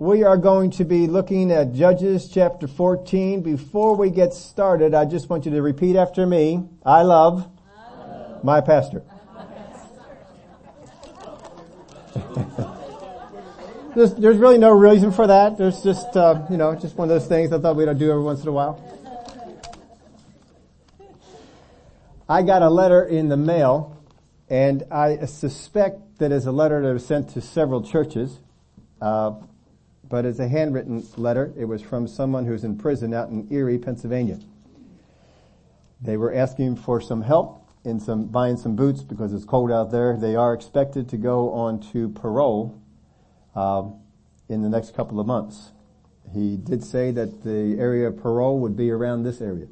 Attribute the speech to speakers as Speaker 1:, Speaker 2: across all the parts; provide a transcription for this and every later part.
Speaker 1: We are going to be looking at Judges chapter 14. Before we get started, I just want you to repeat after me. I love, I love my pastor. there's, there's, really no reason for that. There's just, uh, you know, just one of those things I thought we'd do every once in a while. I got a letter in the mail and I suspect that it's a letter that was sent to several churches, uh, but it's a handwritten letter. It was from someone who's in prison out in Erie, Pennsylvania. They were asking for some help in some buying some boots because it's cold out there. They are expected to go on to parole um, in the next couple of months. He did say that the area of parole would be around this area.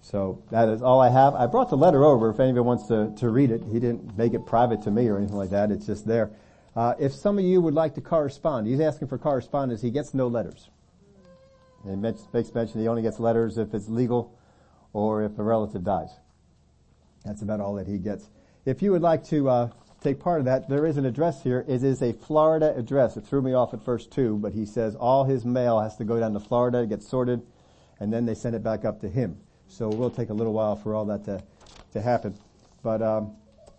Speaker 1: So that is all I have. I brought the letter over if anybody wants to, to read it. He didn't make it private to me or anything like that. It's just there. Uh, if some of you would like to correspond, he's asking for correspondence. He gets no letters. He makes mention he only gets letters if it's legal or if a relative dies. That's about all that he gets. If you would like to uh, take part of that, there is an address here. It is a Florida address. It threw me off at first too, but he says all his mail has to go down to Florida, to get sorted, and then they send it back up to him. So it will take a little while for all that to, to happen. But um,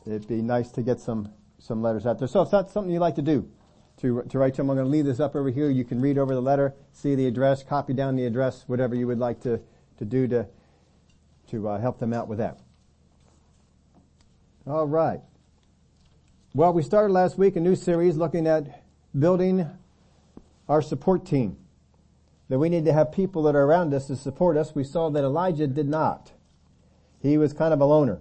Speaker 1: it'd be nice to get some, some letters out there. So if that's something you like to do, to, to write to them, I'm going to leave this up over here. You can read over the letter, see the address, copy down the address, whatever you would like to, to do to, to uh, help them out with that. All right. Well, we started last week a new series looking at building our support team that we need to have people that are around us to support us. We saw that Elijah did not. He was kind of a loner.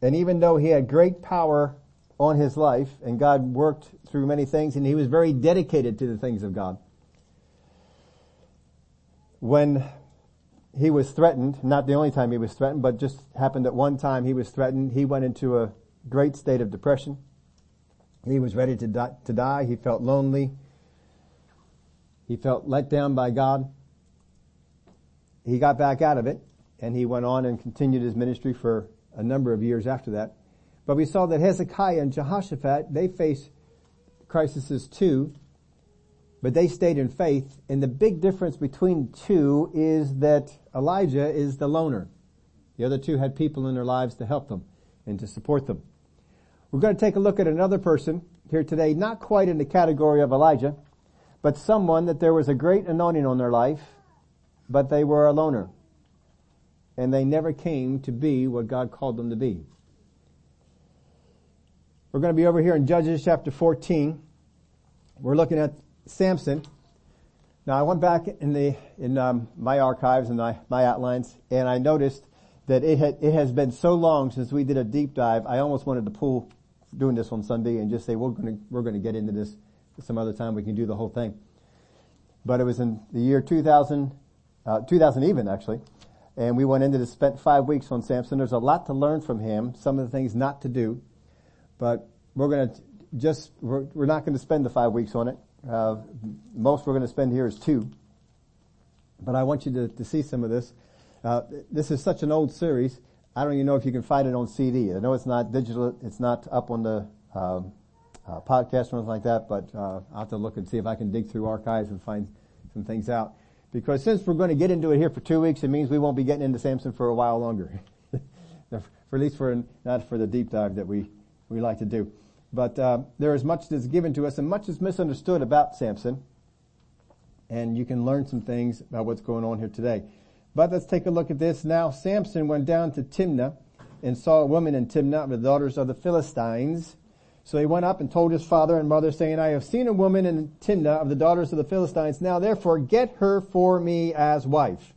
Speaker 1: And even though he had great power on his life and God worked through many things and he was very dedicated to the things of God, when he was threatened, not the only time he was threatened, but just happened at one time he was threatened, he went into a great state of depression. He was ready to die, to die. He felt lonely. He felt let down by God. He got back out of it and he went on and continued his ministry for a number of years after that. But we saw that Hezekiah and Jehoshaphat, they faced crises too, but they stayed in faith. And the big difference between two is that Elijah is the loner. The other two had people in their lives to help them and to support them. We're going to take a look at another person here today, not quite in the category of Elijah, but someone that there was a great anointing on their life, but they were a loner. And they never came to be what God called them to be. We're going to be over here in Judges chapter 14. We're looking at Samson. Now I went back in the, in um, my archives and my, my outlines and I noticed that it had, it has been so long since we did a deep dive. I almost wanted to pull doing this on Sunday and just say we're going to, we're going to get into this some other time we can do the whole thing. But it was in the year 2000, uh, 2000 even actually, and we went into this, spent five weeks on Samson. There's a lot to learn from him, some of the things not to do, but we're going to just, we're, we're not going to spend the five weeks on it. Uh, most we're going to spend here is two. But I want you to, to see some of this. Uh, this is such an old series. I don't even know if you can find it on CD. I know it's not digital. It's not up on the um, uh, podcast or anything like that, but uh, I'll have to look and see if I can dig through archives and find some things out. Because since we're going to get into it here for two weeks, it means we won't be getting into Samson for a while longer. for at least for not for the deep dive that we we like to do. But uh, there is much that's given to us and much is misunderstood about Samson, and you can learn some things about what's going on here today. But let's take a look at this now. Samson went down to Timnah and saw a woman in Timnah, the daughters of the Philistines so he went up and told his father and mother saying, I have seen a woman in Timnah of the daughters of the Philistines. Now therefore get her for me as wife.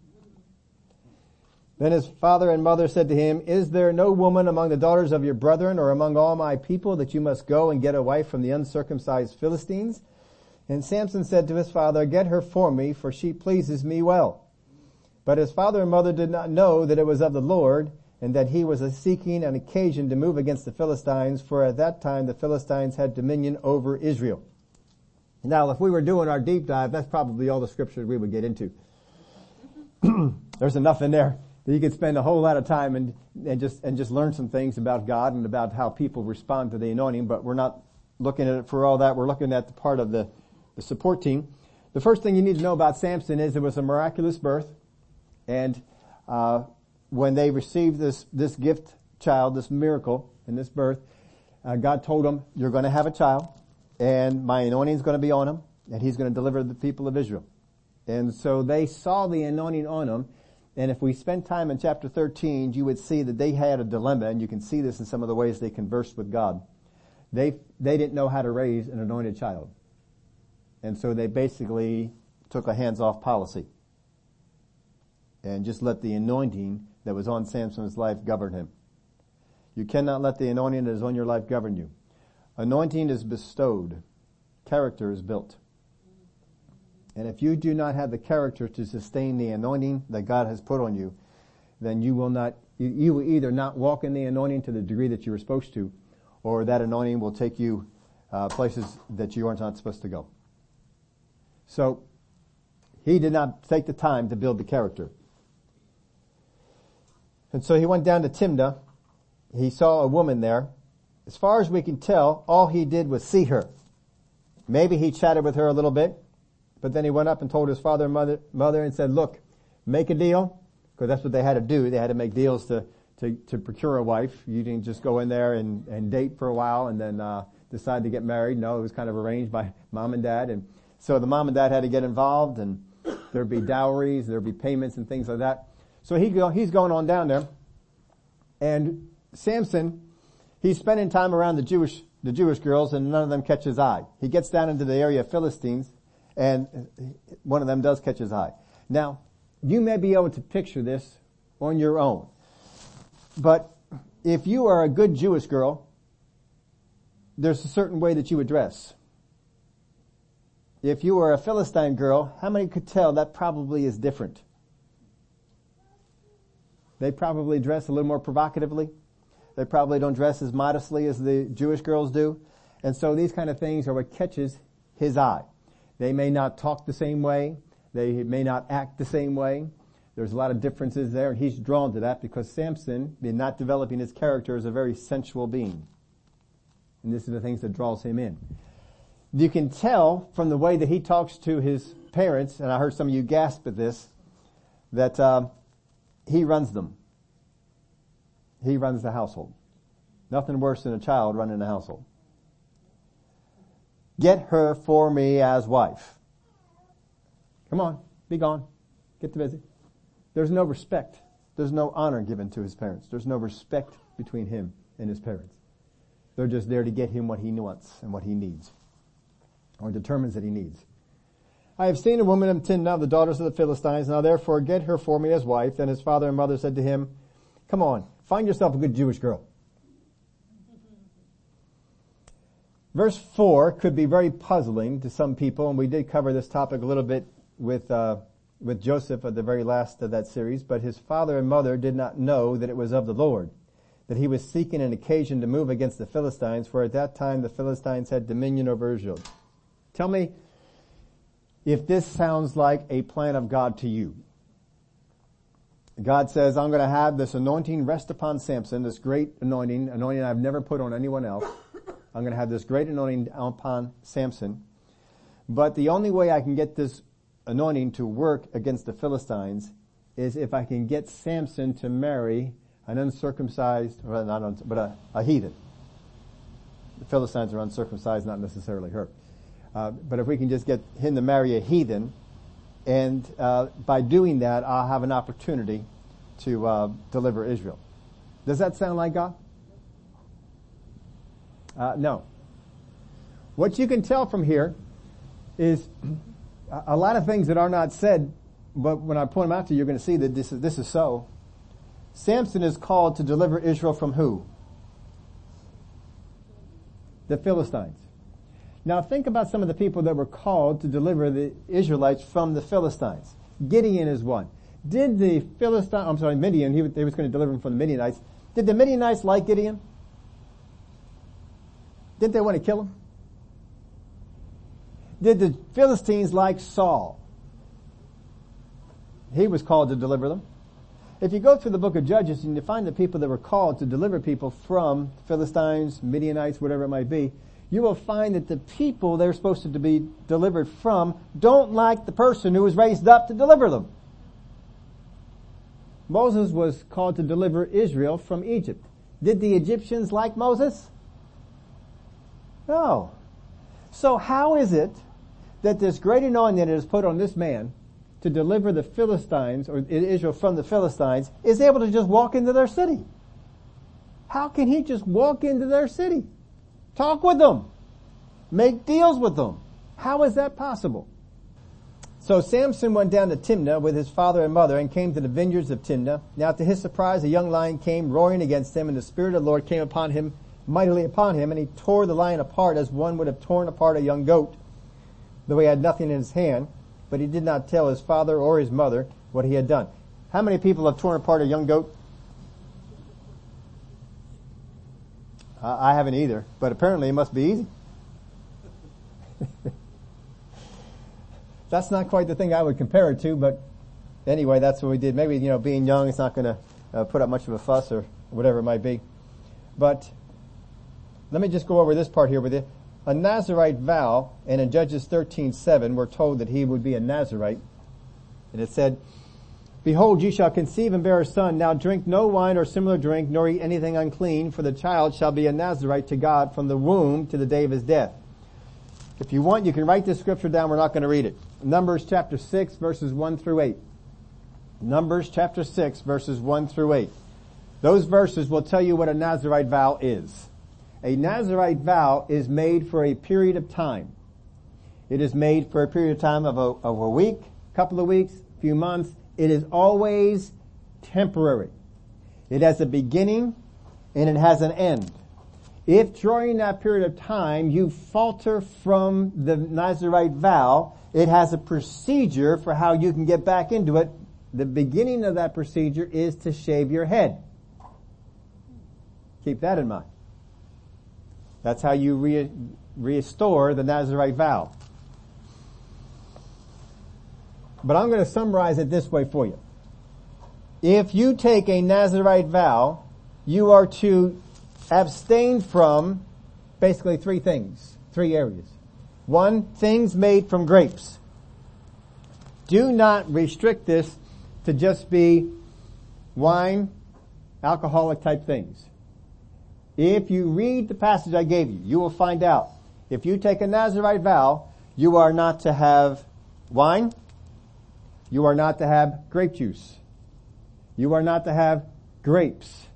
Speaker 1: Then his father and mother said to him, Is there no woman among the daughters of your brethren or among all my people that you must go and get a wife from the uncircumcised Philistines? And Samson said to his father, Get her for me, for she pleases me well. But his father and mother did not know that it was of the Lord, and that he was seeking an occasion to move against the Philistines, for at that time the Philistines had dominion over Israel. Now, if we were doing our deep dive, that's probably all the scriptures we would get into. There's enough in there that you could spend a whole lot of time and, and just, and just learn some things about God and about how people respond to the anointing, but we're not looking at it for all that. We're looking at the part of the, the support team. The first thing you need to know about Samson is it was a miraculous birth, and uh, when they received this this gift child, this miracle in this birth, uh, God told them, "You're going to have a child, and my anointing is going to be on him, and he's going to deliver the people of Israel." And so they saw the anointing on him, and if we spend time in chapter 13, you would see that they had a dilemma, and you can see this in some of the ways they conversed with God. They, they didn't know how to raise an anointed child. And so they basically took a hands-off policy and just let the anointing that was on Samson's life govern him. You cannot let the anointing that is on your life govern you. Anointing is bestowed. Character is built. And if you do not have the character to sustain the anointing that God has put on you, then you will not, you, you will either not walk in the anointing to the degree that you were supposed to, or that anointing will take you uh, places that you aren't supposed to go. So, he did not take the time to build the character. And so he went down to Timnah. He saw a woman there. As far as we can tell, all he did was see her. Maybe he chatted with her a little bit. But then he went up and told his father and mother, mother and said, look, make a deal, because that's what they had to do. They had to make deals to, to, to procure a wife. You didn't just go in there and, and date for a while and then, uh, decide to get married. No, it was kind of arranged by mom and dad. And so the mom and dad had to get involved and there'd be dowries, there'd be payments and things like that. So he go, he's going on down there and Samson, he's spending time around the Jewish, the Jewish girls and none of them catch his eye. He gets down into the area of Philistines and one of them does catch his eye. Now, you may be able to picture this on your own, but if you are a good Jewish girl, there's a certain way that you would dress. If you are a Philistine girl, how many could tell that probably is different? They probably dress a little more provocatively. They probably don't dress as modestly as the Jewish girls do. And so these kind of things are what catches his eye. They may not talk the same way. They may not act the same way. There's a lot of differences there, and he's drawn to that because Samson, in not developing his character, is a very sensual being. And this is the things that draws him in. You can tell from the way that he talks to his parents, and I heard some of you gasp at this, that uh, he runs them. He runs the household. Nothing worse than a child running a household. Get her for me as wife. Come on, be gone. Get to busy. There's no respect. There's no honor given to his parents. There's no respect between him and his parents. They're just there to get him what he wants and what he needs, or determines that he needs. I have seen a woman in Timnah, the daughters of the Philistines. Now therefore get her for me as wife. Then his father and mother said to him, Come on, find yourself a good Jewish girl. Verse 4 could be very puzzling to some people, and we did cover this topic a little bit with, uh, with Joseph at the very last of that series, but his father and mother did not know that it was of the Lord, that he was seeking an occasion to move against the Philistines, for at that time the Philistines had dominion over Israel. Tell me if this sounds like a plan of God to you. God says, I'm going to have this anointing rest upon Samson, this great anointing, anointing I've never put on anyone else. I'm going to have this great anointing upon Samson. But the only way I can get this anointing to work against the Philistines is if I can get Samson to marry an uncircumcised, not but a, a, heathen. The Philistines are uncircumcised, not necessarily her. Uh, but if we can just get him to marry a heathen, and uh, by doing that, I'll have an opportunity to uh, deliver Israel. Does that sound like God? Uh, no. What you can tell from here is a lot of things that are not said, but when I point them out to you, you're going to see that this is, this is so. Samson is called to deliver Israel from who? The Philistines. Now think about some of the people that were called to deliver the Israelites from the Philistines. Gideon is one. Did the Philistine, I'm sorry, Midian, he, he was going to deliver them from the Midianites. Did the Midianites like Gideon? Didn't they want to kill him? Did the Philistines like Saul? He was called to deliver them. If you go through the book of Judges and you find the people that were called to deliver people from Philistines, Midianites, whatever it might be, you will find that the people they're supposed to be delivered from don't like the person who was raised up to deliver them. Moses was called to deliver Israel from Egypt. Did the Egyptians like Moses? No. So how is it that this great anointing is put on this man to deliver the Philistines or Israel from the Philistines is able to just walk into their city? How can he just walk into their city? Talk with them. Make deals with them. How is that possible? So Samson went down to Timnah with his father and mother and came to the vineyards of Timnah. Now to his surprise, a young lion came roaring against him and the Spirit of the Lord came upon him, mightily upon him, and he tore the lion apart as one would have torn apart a young goat, though he had nothing in his hand, but he did not tell his father or his mother what he had done. How many people have torn apart a young goat? I haven't either, but apparently it must be easy. that's not quite the thing I would compare it to, but anyway, that's what we did. Maybe, you know, being young, it's not going to uh, put up much of a fuss or whatever it might be. But let me just go over this part here with you. A Nazarite vow, and in Judges 13:7, we're told that he would be a Nazarite. And it said, Behold, you shall conceive and bear a son. Now drink no wine or similar drink, nor eat anything unclean, for the child shall be a Nazarite to God from the womb to the day of his death. If you want, you can write this scripture down. We're not going to read it. Numbers chapter 6 verses 1 through 8. Numbers chapter 6 verses 1 through 8. Those verses will tell you what a Nazarite vow is. A Nazarite vow is made for a period of time. It is made for a period of time of a, of a week, couple of weeks, few months. It is always temporary. It has a beginning and it has an end. If during that period of time you falter from the Nazarite vow, it has a procedure for how you can get back into it. The beginning of that procedure is to shave your head. Keep that in mind. That's how you re- restore the Nazarite vow. But I'm going to summarize it this way for you. If you take a Nazarite vow, you are to abstain from basically three things, three areas. One, things made from grapes. Do not restrict this to just be wine, alcoholic type things. If you read the passage I gave you, you will find out if you take a Nazarite vow, you are not to have wine, you are not to have grape juice, you are not to have grapes,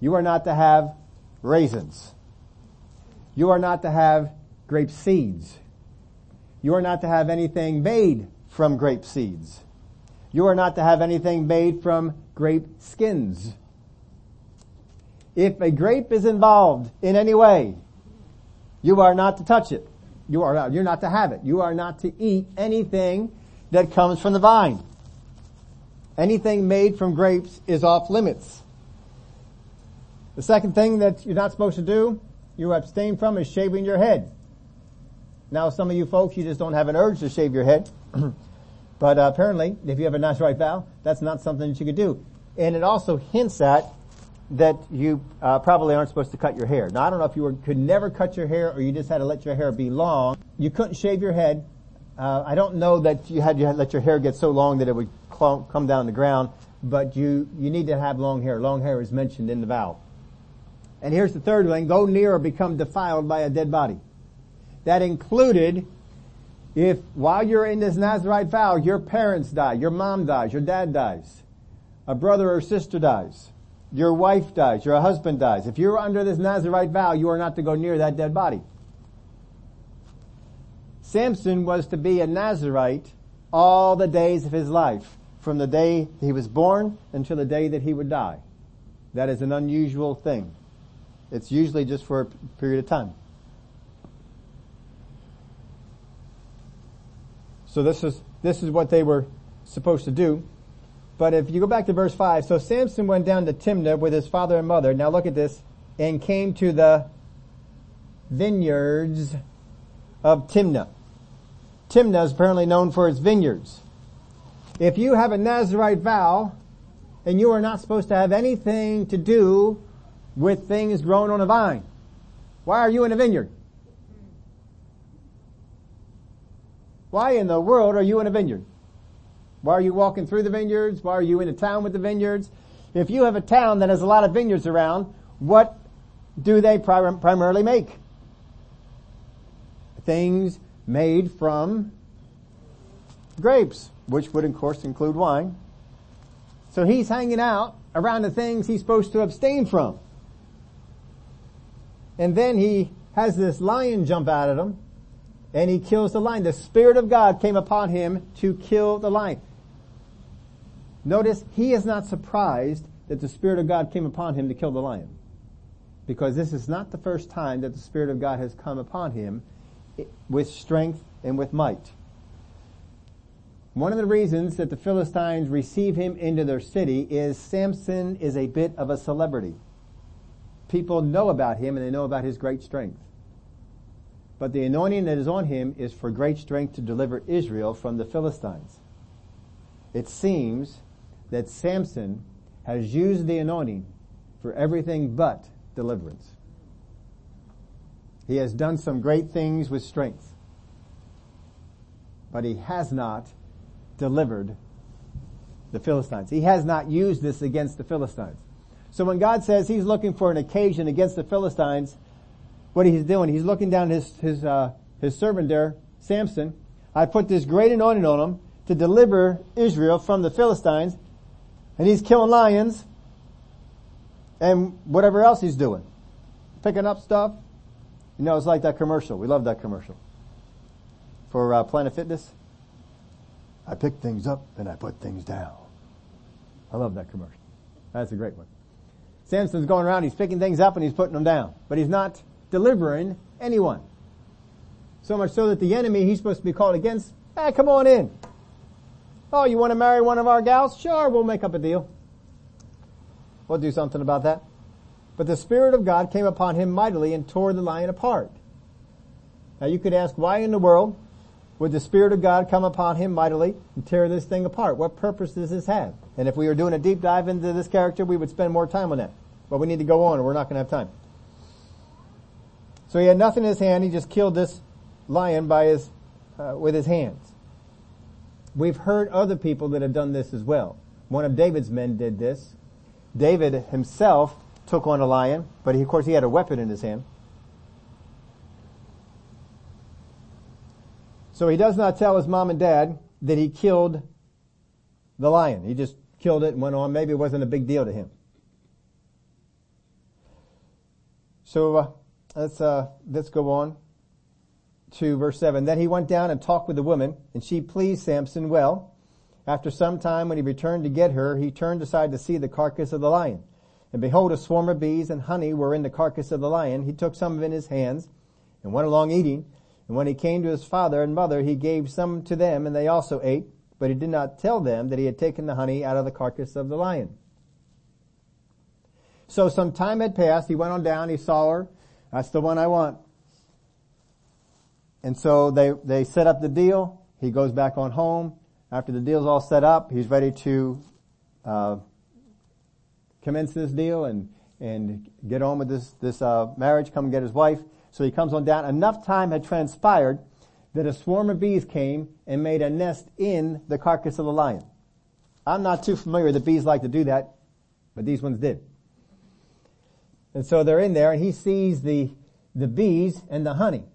Speaker 1: you are not to have raisins. You are not to have grape seeds. You are not to have anything made from grape seeds. You are not to have anything made from grape skins. If a grape is involved in any way, you are not to touch it. You are not, you're not to have it. You are not to eat anything that comes from the vine. Anything made from grapes is off limits. The second thing that you're not supposed to do, you abstain from is shaving your head. Now some of you folks, you just don't have an urge to shave your head. but uh, apparently, if you have a Nazarite vow, that's not something that you could do. And it also hints at that you uh, probably aren't supposed to cut your hair. Now I don't know if you were, could never cut your hair or you just had to let your hair be long. You couldn't shave your head. Uh, I don't know that you had to let your hair get so long that it would come down the ground, but you, you need to have long hair. Long hair is mentioned in the vow. And here's the third one: go near or become defiled by a dead body. That included if while you're in this Nazarite vow, your parents die, your mom dies, your dad dies, a brother or sister dies, your wife dies, your husband dies. If you're under this Nazarite vow, you are not to go near that dead body. Samson was to be a Nazarite all the days of his life, from the day he was born until the day that he would die. That is an unusual thing. It's usually just for a period of time. So this is, this is what they were supposed to do. But if you go back to verse 5, so Samson went down to Timnah with his father and mother. Now look at this. And came to the vineyards of Timnah. Timnah is apparently known for its vineyards. If you have a Nazarite vow, and you are not supposed to have anything to do with things grown on a vine, why are you in a vineyard? Why in the world are you in a vineyard? Why are you walking through the vineyards? Why are you in a town with the vineyards? If you have a town that has a lot of vineyards around, what do they prim- primarily make? Things made from grapes, which would of course include wine. So he's hanging out around the things he's supposed to abstain from. And then he has this lion jump out at him and he kills the lion. The Spirit of God came upon him to kill the lion. Notice he is not surprised that the Spirit of God came upon him to kill the lion. Because this is not the first time that the Spirit of God has come upon him with strength and with might. One of the reasons that the Philistines receive him into their city is Samson is a bit of a celebrity. People know about him and they know about his great strength. But the anointing that is on him is for great strength to deliver Israel from the Philistines. It seems that Samson has used the anointing for everything but deliverance. He has done some great things with strength, but he has not delivered the Philistines. He has not used this against the Philistines. So when God says he's looking for an occasion against the Philistines, what he's doing, he's looking down his, his, uh, his servant there, Samson. I put this great anointing on him to deliver Israel from the Philistines, and he's killing lions, and whatever else he's doing. Picking up stuff. You know, it's like that commercial. We love that commercial. For uh, Planet Fitness. I pick things up and I put things down. I love that commercial. That's a great one. Samson's going around, he's picking things up and he's putting them down. But he's not delivering anyone. So much so that the enemy he's supposed to be called against, hey, come on in. Oh, you want to marry one of our gals? Sure, we'll make up a deal. We'll do something about that. But the Spirit of God came upon him mightily and tore the lion apart. Now you could ask, why in the world would the Spirit of God come upon him mightily and tear this thing apart? What purpose does this have? And if we were doing a deep dive into this character, we would spend more time on that. But we need to go on, or we're not going to have time. So he had nothing in his hand. He just killed this lion by his, uh, with his hands. We've heard other people that have done this as well. One of David's men did this. David himself took on a lion, but he, of course he had a weapon in his hand. So he does not tell his mom and dad that he killed the lion. He just killed it and went on. Maybe it wasn't a big deal to him. So uh, let's uh, let's go on to verse seven. Then he went down and talked with the woman, and she pleased Samson well. After some time, when he returned to get her, he turned aside to see the carcass of the lion. And behold, a swarm of bees and honey were in the carcass of the lion. He took some of it in his hands and went along eating. And when he came to his father and mother, he gave some to them and they also ate, but he did not tell them that he had taken the honey out of the carcass of the lion. So some time had passed. He went on down. He saw her. That's the one I want. And so they, they set up the deal. He goes back on home. After the deal's all set up, he's ready to, uh, commence this deal and, and get on with this, this, uh, marriage, come and get his wife. So he comes on down. Enough time had transpired that a swarm of bees came and made a nest in the carcass of the lion. I'm not too familiar that bees like to do that, but these ones did. And so they're in there and he sees the, the bees and the honey.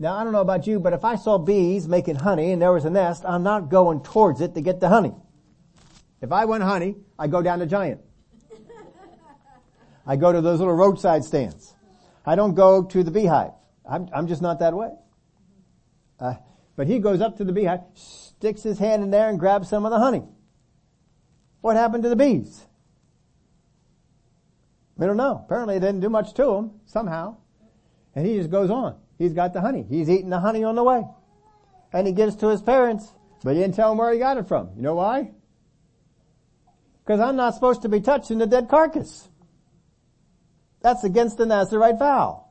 Speaker 1: Now I don't know about you, but if I saw bees making honey and there was a nest, I'm not going towards it to get the honey. If I want honey, I go down to Giant. I go to those little roadside stands. I don't go to the beehive. I'm, I'm just not that way. Uh, but he goes up to the beehive, sticks his hand in there and grabs some of the honey. What happened to the bees? We don't know. Apparently it didn't do much to them somehow. And he just goes on. He's got the honey. He's eating the honey on the way. And he gives to his parents, but he didn't tell them where he got it from. You know why? Because I'm not supposed to be touching the dead carcass. That's against the Nazarite vow.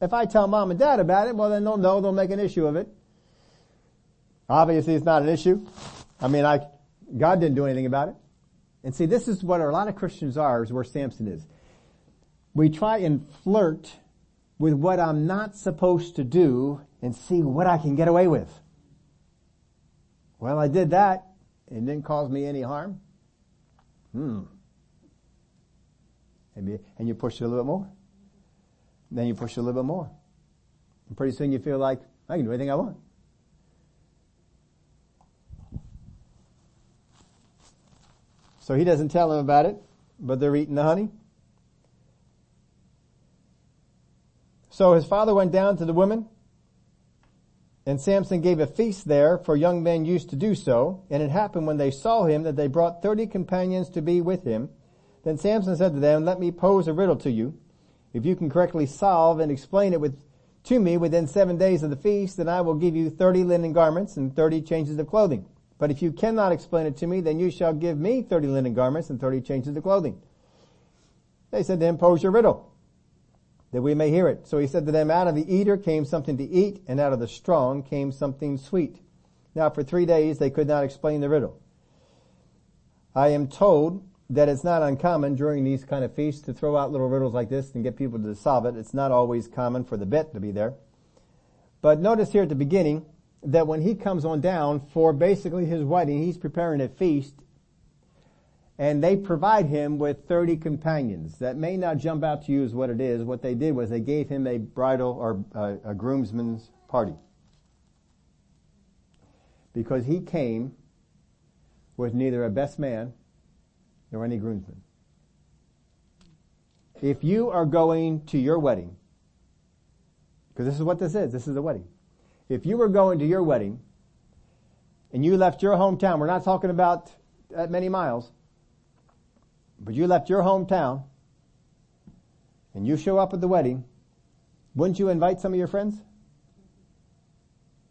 Speaker 1: If I tell mom and dad about it, well then they'll know, they'll make an issue of it. Obviously it's not an issue. I mean, I, God didn't do anything about it. And see, this is what a lot of Christians are, is where Samson is. We try and flirt with what I'm not supposed to do and see what I can get away with. Well, I did that. It didn't cause me any harm. Hmm. And you push it a little bit more. Then you push it a little bit more. And pretty soon you feel like, I can do anything I want. So he doesn't tell them about it, but they're eating the honey. So his father went down to the women and Samson gave a feast there, for young men used to do so. And it happened when they saw him that they brought thirty companions to be with him. Then Samson said to them, let me pose a riddle to you. If you can correctly solve and explain it with, to me within seven days of the feast, then I will give you thirty linen garments and thirty changes of clothing. But if you cannot explain it to me, then you shall give me thirty linen garments and thirty changes of clothing. They said to him, pose your riddle that we may hear it. So he said to them, out of the eater came something to eat, and out of the strong came something sweet. Now for three days they could not explain the riddle. I am told that it's not uncommon during these kind of feasts to throw out little riddles like this and get people to solve it. It's not always common for the bet to be there. But notice here at the beginning that when he comes on down for basically his wedding, he's preparing a feast and they provide him with 30 companions. That may not jump out to you as what it is. What they did was they gave him a bridal or a, a groomsman's party. Because he came with neither a best man nor any groomsman. If you are going to your wedding, because this is what this is, this is a wedding. If you were going to your wedding and you left your hometown, we're not talking about that many miles, but you left your hometown and you show up at the wedding, wouldn't you invite some of your friends?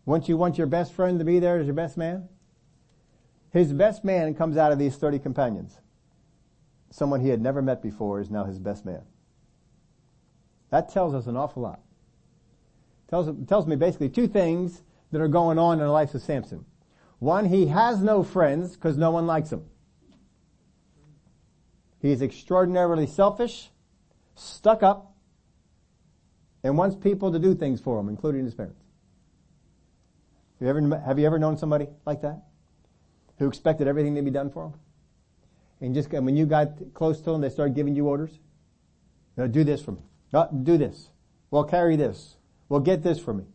Speaker 1: Wouldn't you want your best friend to be there as your best man? His best man comes out of these 30 companions. Someone he had never met before is now his best man. That tells us an awful lot. Tells, tells me basically two things that are going on in the life of Samson. One, he has no friends because no one likes him. He's extraordinarily selfish, stuck up, and wants people to do things for him, including his parents. Have you ever, have you ever known somebody like that? Who expected everything to be done for him? And just, when you got close to them, they started giving you orders? No, do this for me. No, do this. Well, carry this. Well, get this for me.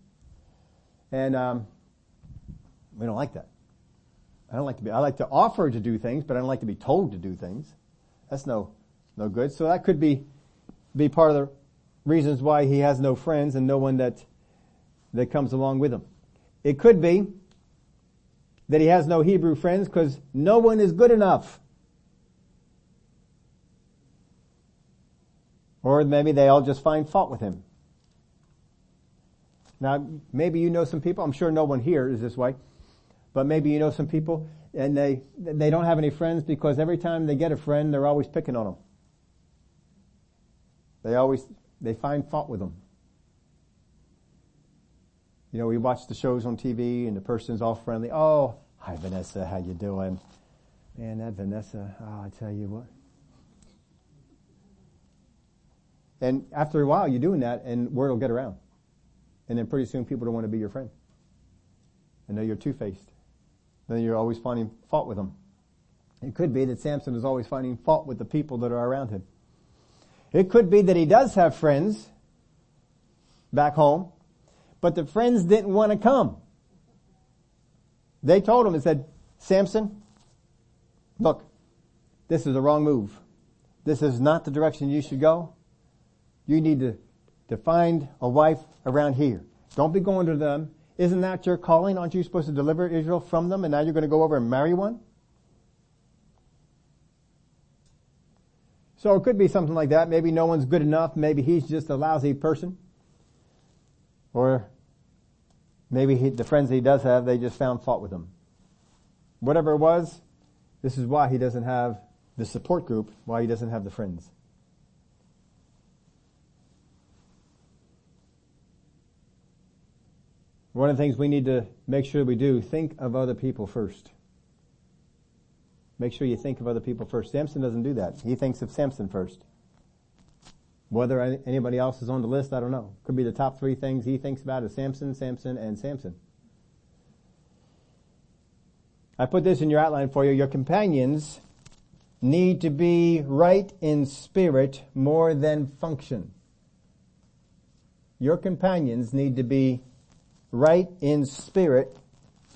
Speaker 1: And, um, we don't like that. I don't like to be, I like to offer to do things, but I don't like to be told to do things. That's no, no good. So that could be, be part of the reasons why he has no friends and no one that, that comes along with him. It could be that he has no Hebrew friends because no one is good enough. Or maybe they all just find fault with him. Now, maybe you know some people, I'm sure no one here is this way, but maybe you know some people and they, they don't have any friends because every time they get a friend, they're always picking on them. They always, they find fault with them. You know, we watch the shows on TV and the person's all friendly. Oh, hi Vanessa, how you doing? Man, that Vanessa, oh, I tell you what. And after a while, you're doing that and word will get around. And then pretty soon people don't want to be your friend. And know you're two-faced then you're always finding fault with them. It could be that Samson is always finding fault with the people that are around him. It could be that he does have friends back home, but the friends didn't want to come. They told him and said, Samson, look, this is the wrong move. This is not the direction you should go. You need to, to find a wife around here. Don't be going to them isn't that your calling? Aren't you supposed to deliver Israel from them and now you're going to go over and marry one? So it could be something like that. Maybe no one's good enough. Maybe he's just a lousy person. Or maybe he, the friends he does have, they just found fault with him. Whatever it was, this is why he doesn't have the support group, why he doesn't have the friends. One of the things we need to make sure we do, think of other people first. Make sure you think of other people first. Samson doesn't do that. He thinks of Samson first. Whether anybody else is on the list, I don't know. Could be the top three things he thinks about is Samson, Samson, and Samson. I put this in your outline for you. Your companions need to be right in spirit more than function. Your companions need to be right in spirit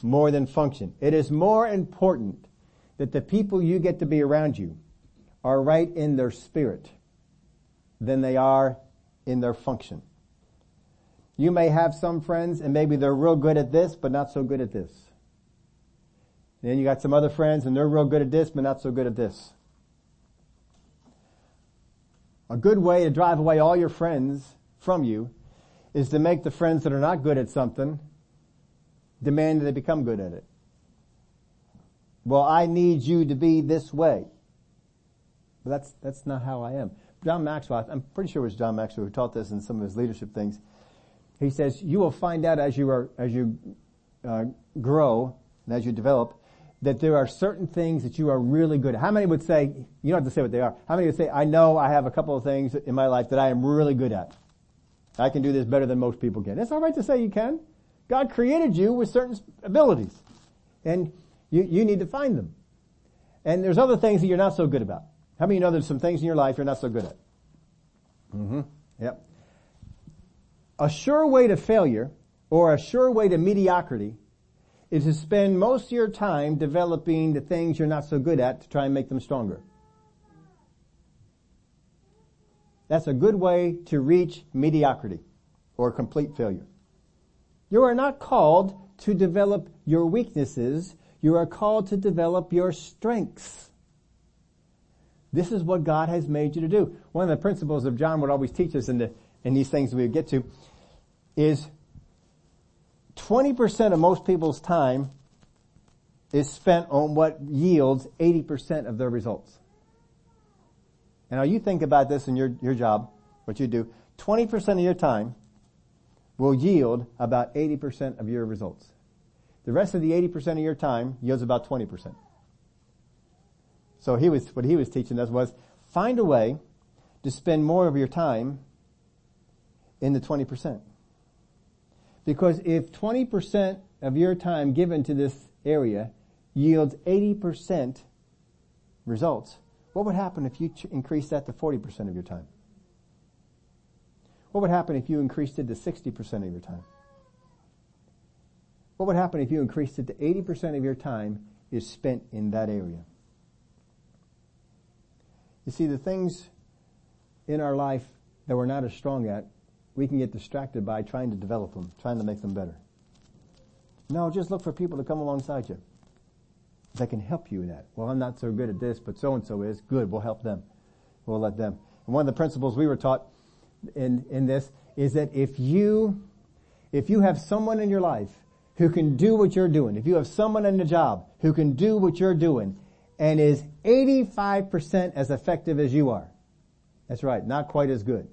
Speaker 1: more than function. It is more important that the people you get to be around you are right in their spirit than they are in their function. You may have some friends and maybe they're real good at this, but not so good at this. And then you got some other friends and they're real good at this, but not so good at this. A good way to drive away all your friends from you is to make the friends that are not good at something demand that they become good at it. Well, I need you to be this way. But that's, that's not how I am. John Maxwell, I'm pretty sure it was John Maxwell who taught this in some of his leadership things. He says, you will find out as you are, as you uh, grow and as you develop that there are certain things that you are really good at. How many would say, you don't have to say what they are, how many would say, I know I have a couple of things in my life that I am really good at. I can do this better than most people can. It's alright to say you can. God created you with certain abilities. And you, you need to find them. And there's other things that you're not so good about. How many of you know there's some things in your life you're not so good at? Mm-hmm. Yep. A sure way to failure or a sure way to mediocrity is to spend most of your time developing the things you're not so good at to try and make them stronger. That's a good way to reach mediocrity or complete failure. You are not called to develop your weaknesses. You are called to develop your strengths. This is what God has made you to do. One of the principles of John would always teach us in the, in these things we get to is 20% of most people's time is spent on what yields 80% of their results. And now you think about this in your, your job, what you do. 20% of your time will yield about 80% of your results. The rest of the 80% of your time yields about 20%. So he was, what he was teaching us was find a way to spend more of your time in the 20%. Because if 20% of your time given to this area yields 80% results, what would happen if you increase that to 40% of your time? What would happen if you increased it to 60% of your time? What would happen if you increased it to 80% of your time is spent in that area? You see, the things in our life that we're not as strong at we can get distracted by trying to develop them, trying to make them better. No, just look for people to come alongside you that can help you in that. Well, I'm not so good at this, but so and so is. Good, we'll help them. We'll let them. And one of the principles we were taught in, in this is that if you, if you have someone in your life who can do what you're doing, if you have someone in the job who can do what you're doing and is 85% as effective as you are, that's right, not quite as good.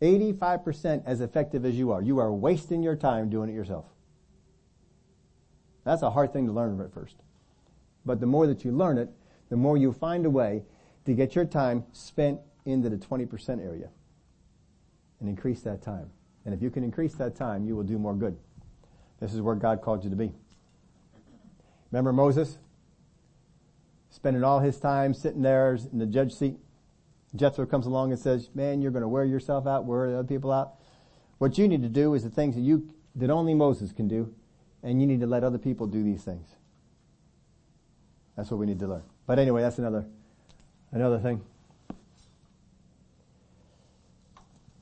Speaker 1: 85% as effective as you are. You are wasting your time doing it yourself. That's a hard thing to learn at first. But the more that you learn it, the more you find a way to get your time spent into the 20% area and increase that time. And if you can increase that time, you will do more good. This is where God called you to be. Remember Moses? Spending all his time sitting there in the judge seat Jethro comes along and says, man, you're going to wear yourself out, wear the other people out. What you need to do is the things that you, that only Moses can do, and you need to let other people do these things. That's what we need to learn. But anyway, that's another, another thing.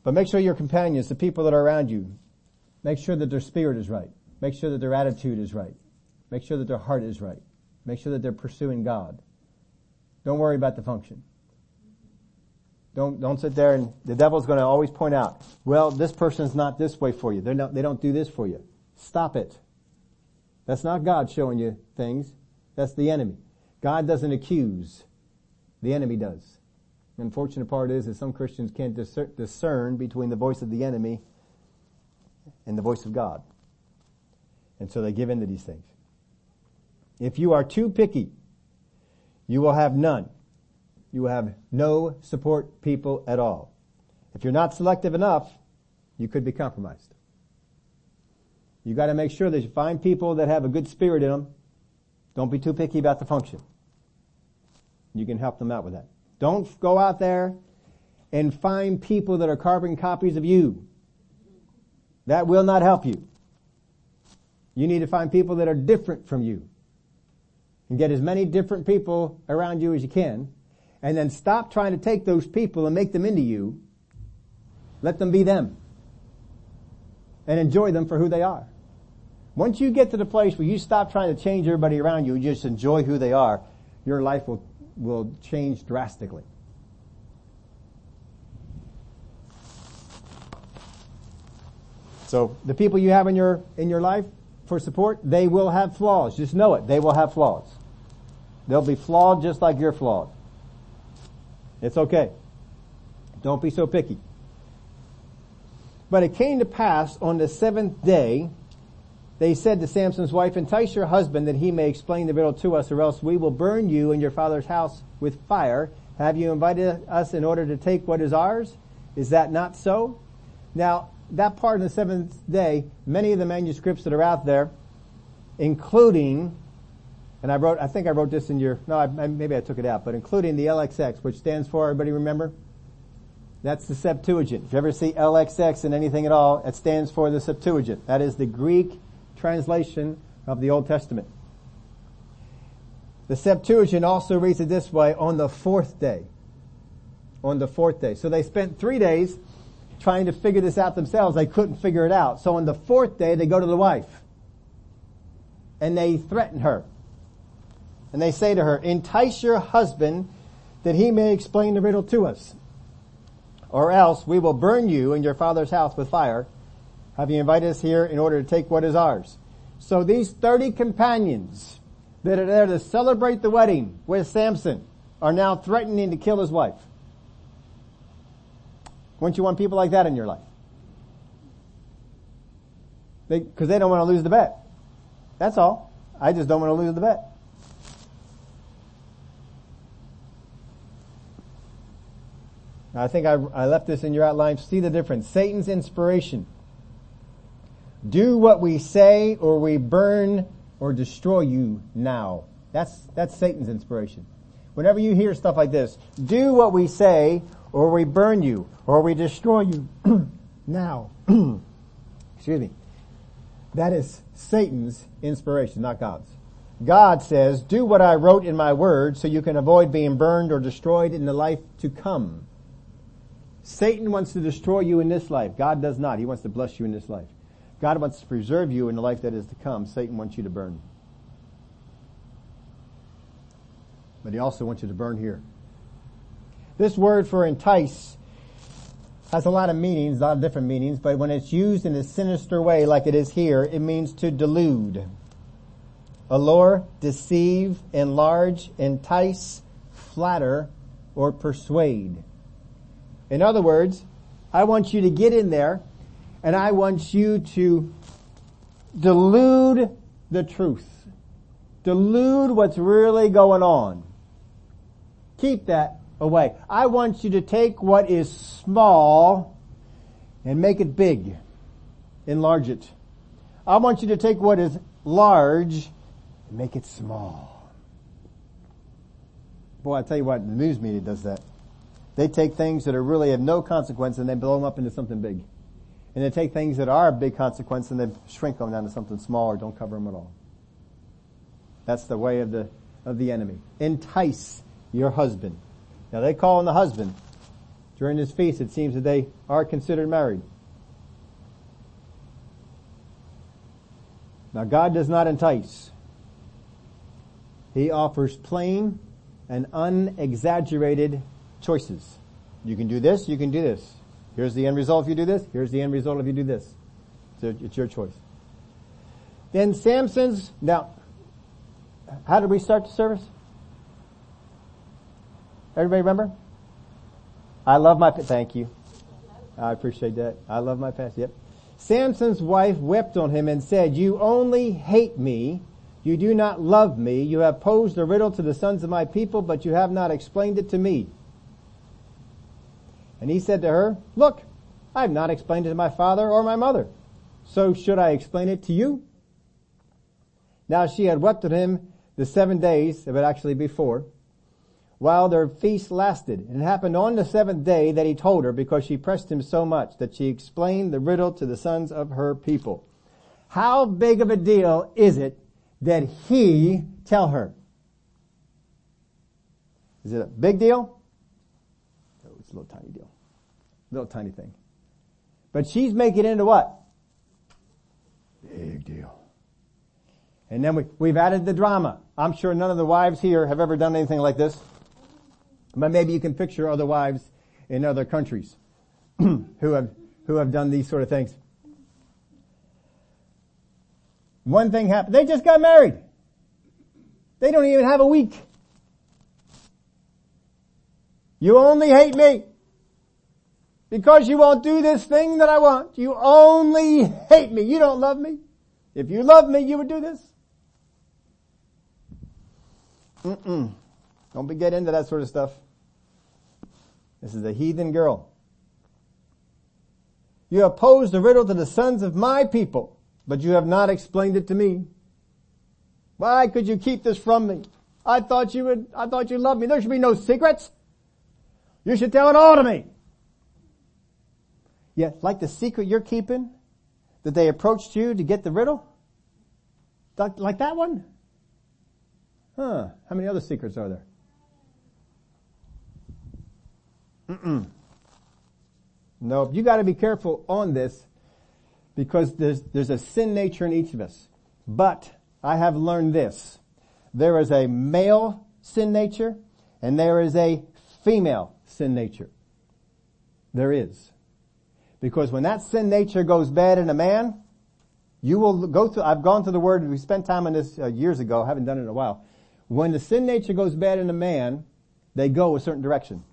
Speaker 1: But make sure your companions, the people that are around you, make sure that their spirit is right. Make sure that their attitude is right. Make sure that their heart is right. Make sure that they're pursuing God. Don't worry about the function. Don't, don't sit there and the devil's going to always point out, well, this person's not this way for you. They're not, they don't do this for you. Stop it. That's not God showing you things. That's the enemy. God doesn't accuse. The enemy does. The unfortunate part is that some Christians can't discern between the voice of the enemy and the voice of God. And so they give in to these things. If you are too picky, you will have none you will have no support people at all. If you're not selective enough, you could be compromised. You gotta make sure that you find people that have a good spirit in them. Don't be too picky about the function. You can help them out with that. Don't go out there and find people that are carbon copies of you. That will not help you. You need to find people that are different from you. And get as many different people around you as you can. And then stop trying to take those people and make them into you. Let them be them. And enjoy them for who they are. Once you get to the place where you stop trying to change everybody around you, and just enjoy who they are, your life will, will change drastically. So the people you have in your, in your life for support, they will have flaws. Just know it. They will have flaws. They'll be flawed just like you're flawed. It's okay. Don't be so picky. But it came to pass on the seventh day, they said to Samson's wife, entice your husband that he may explain the riddle to us or else we will burn you and your father's house with fire. Have you invited us in order to take what is ours? Is that not so? Now, that part of the seventh day, many of the manuscripts that are out there, including, and I wrote, I think I wrote this in your, no, I, maybe I took it out, but including the LXX, which stands for, everybody remember? That's the Septuagint. If you ever see LXX in anything at all, it stands for the Septuagint. That is the Greek translation of the Old Testament. The Septuagint also reads it this way, on the fourth day. On the fourth day. So they spent three days trying to figure this out themselves. They couldn't figure it out. So on the fourth day, they go to the wife. And they threaten her. And they say to her, entice your husband that he may explain the riddle to us. Or else we will burn you and your father's house with fire. Have you invited us here in order to take what is ours? So these 30 companions that are there to celebrate the wedding with Samson are now threatening to kill his wife. Wouldn't you want people like that in your life? Because they, they don't want to lose the bet. That's all. I just don't want to lose the bet. I think I, I left this in your outline. See the difference. Satan's inspiration. Do what we say or we burn or destroy you now. That's, that's Satan's inspiration. Whenever you hear stuff like this, do what we say or we burn you, or we destroy you now. Excuse me. That is Satan's inspiration, not God's. God says, do what I wrote in my word so you can avoid being burned or destroyed in the life to come. Satan wants to destroy you in this life. God does not. He wants to bless you in this life. God wants to preserve you in the life that is to come. Satan wants you to burn. But he also wants you to burn here. This word for entice has a lot of meanings, a lot of different meanings, but when it's used in a sinister way like it is here, it means to delude, allure, deceive, enlarge, entice, flatter, or persuade. In other words, I want you to get in there and I want you to delude the truth. Delude what's really going on. Keep that away. I want you to take what is small and make it big. Enlarge it. I want you to take what is large and make it small. Boy, I tell you what, the news media does that. They take things that are really of no consequence and they blow them up into something big. And they take things that are of big consequence and they shrink them down to something small or don't cover them at all. That's the way of the, of the enemy. Entice your husband. Now they call on the husband. During this feast, it seems that they are considered married. Now God does not entice. He offers plain and unexaggerated choices. You can do this, you can do this. Here's the end result if you do this, here's the end result if you do this. So it's your choice. Then Samson's, now, how did we start the service? Everybody remember? I love my, thank you. I appreciate that. I love my past. Yep. Samson's wife wept on him and said, you only hate me. You do not love me. You have posed a riddle to the sons of my people, but you have not explained it to me. And he said to her, look, I have not explained it to my father or my mother. So should I explain it to you? Now she had wept at him the seven days, but actually before, while their feast lasted. And it happened on the seventh day that he told her because she pressed him so much that she explained the riddle to the sons of her people. How big of a deal is it that he tell her? Is it a big deal? It's a little tiny deal. Little tiny thing. But she's making it into what? Big deal. And then we, we've added the drama. I'm sure none of the wives here have ever done anything like this. But maybe you can picture other wives in other countries who have, who have done these sort of things. One thing happened. They just got married. They don't even have a week. You only hate me because you won't do this thing that I want. You only hate me. You don't love me. If you love me, you would do this. Mm-mm. Don't be get into that sort of stuff. This is a heathen girl. You posed the riddle to the sons of my people, but you have not explained it to me. Why could you keep this from me? I thought you would, I thought you loved me. There should be no secrets. You should tell it all to me. Yeah, like the secret you're keeping that they approached you to get the riddle? Like that one? Huh. How many other secrets are there? Mm-mm. No, you gotta be careful on this because there's, there's a sin nature in each of us. But I have learned this. There is a male sin nature and there is a female sin nature. There is. Because when that sin nature goes bad in a man, you will go through, I've gone through the word, we spent time on this uh, years ago, I haven't done it in a while. When the sin nature goes bad in a man, they go a certain direction.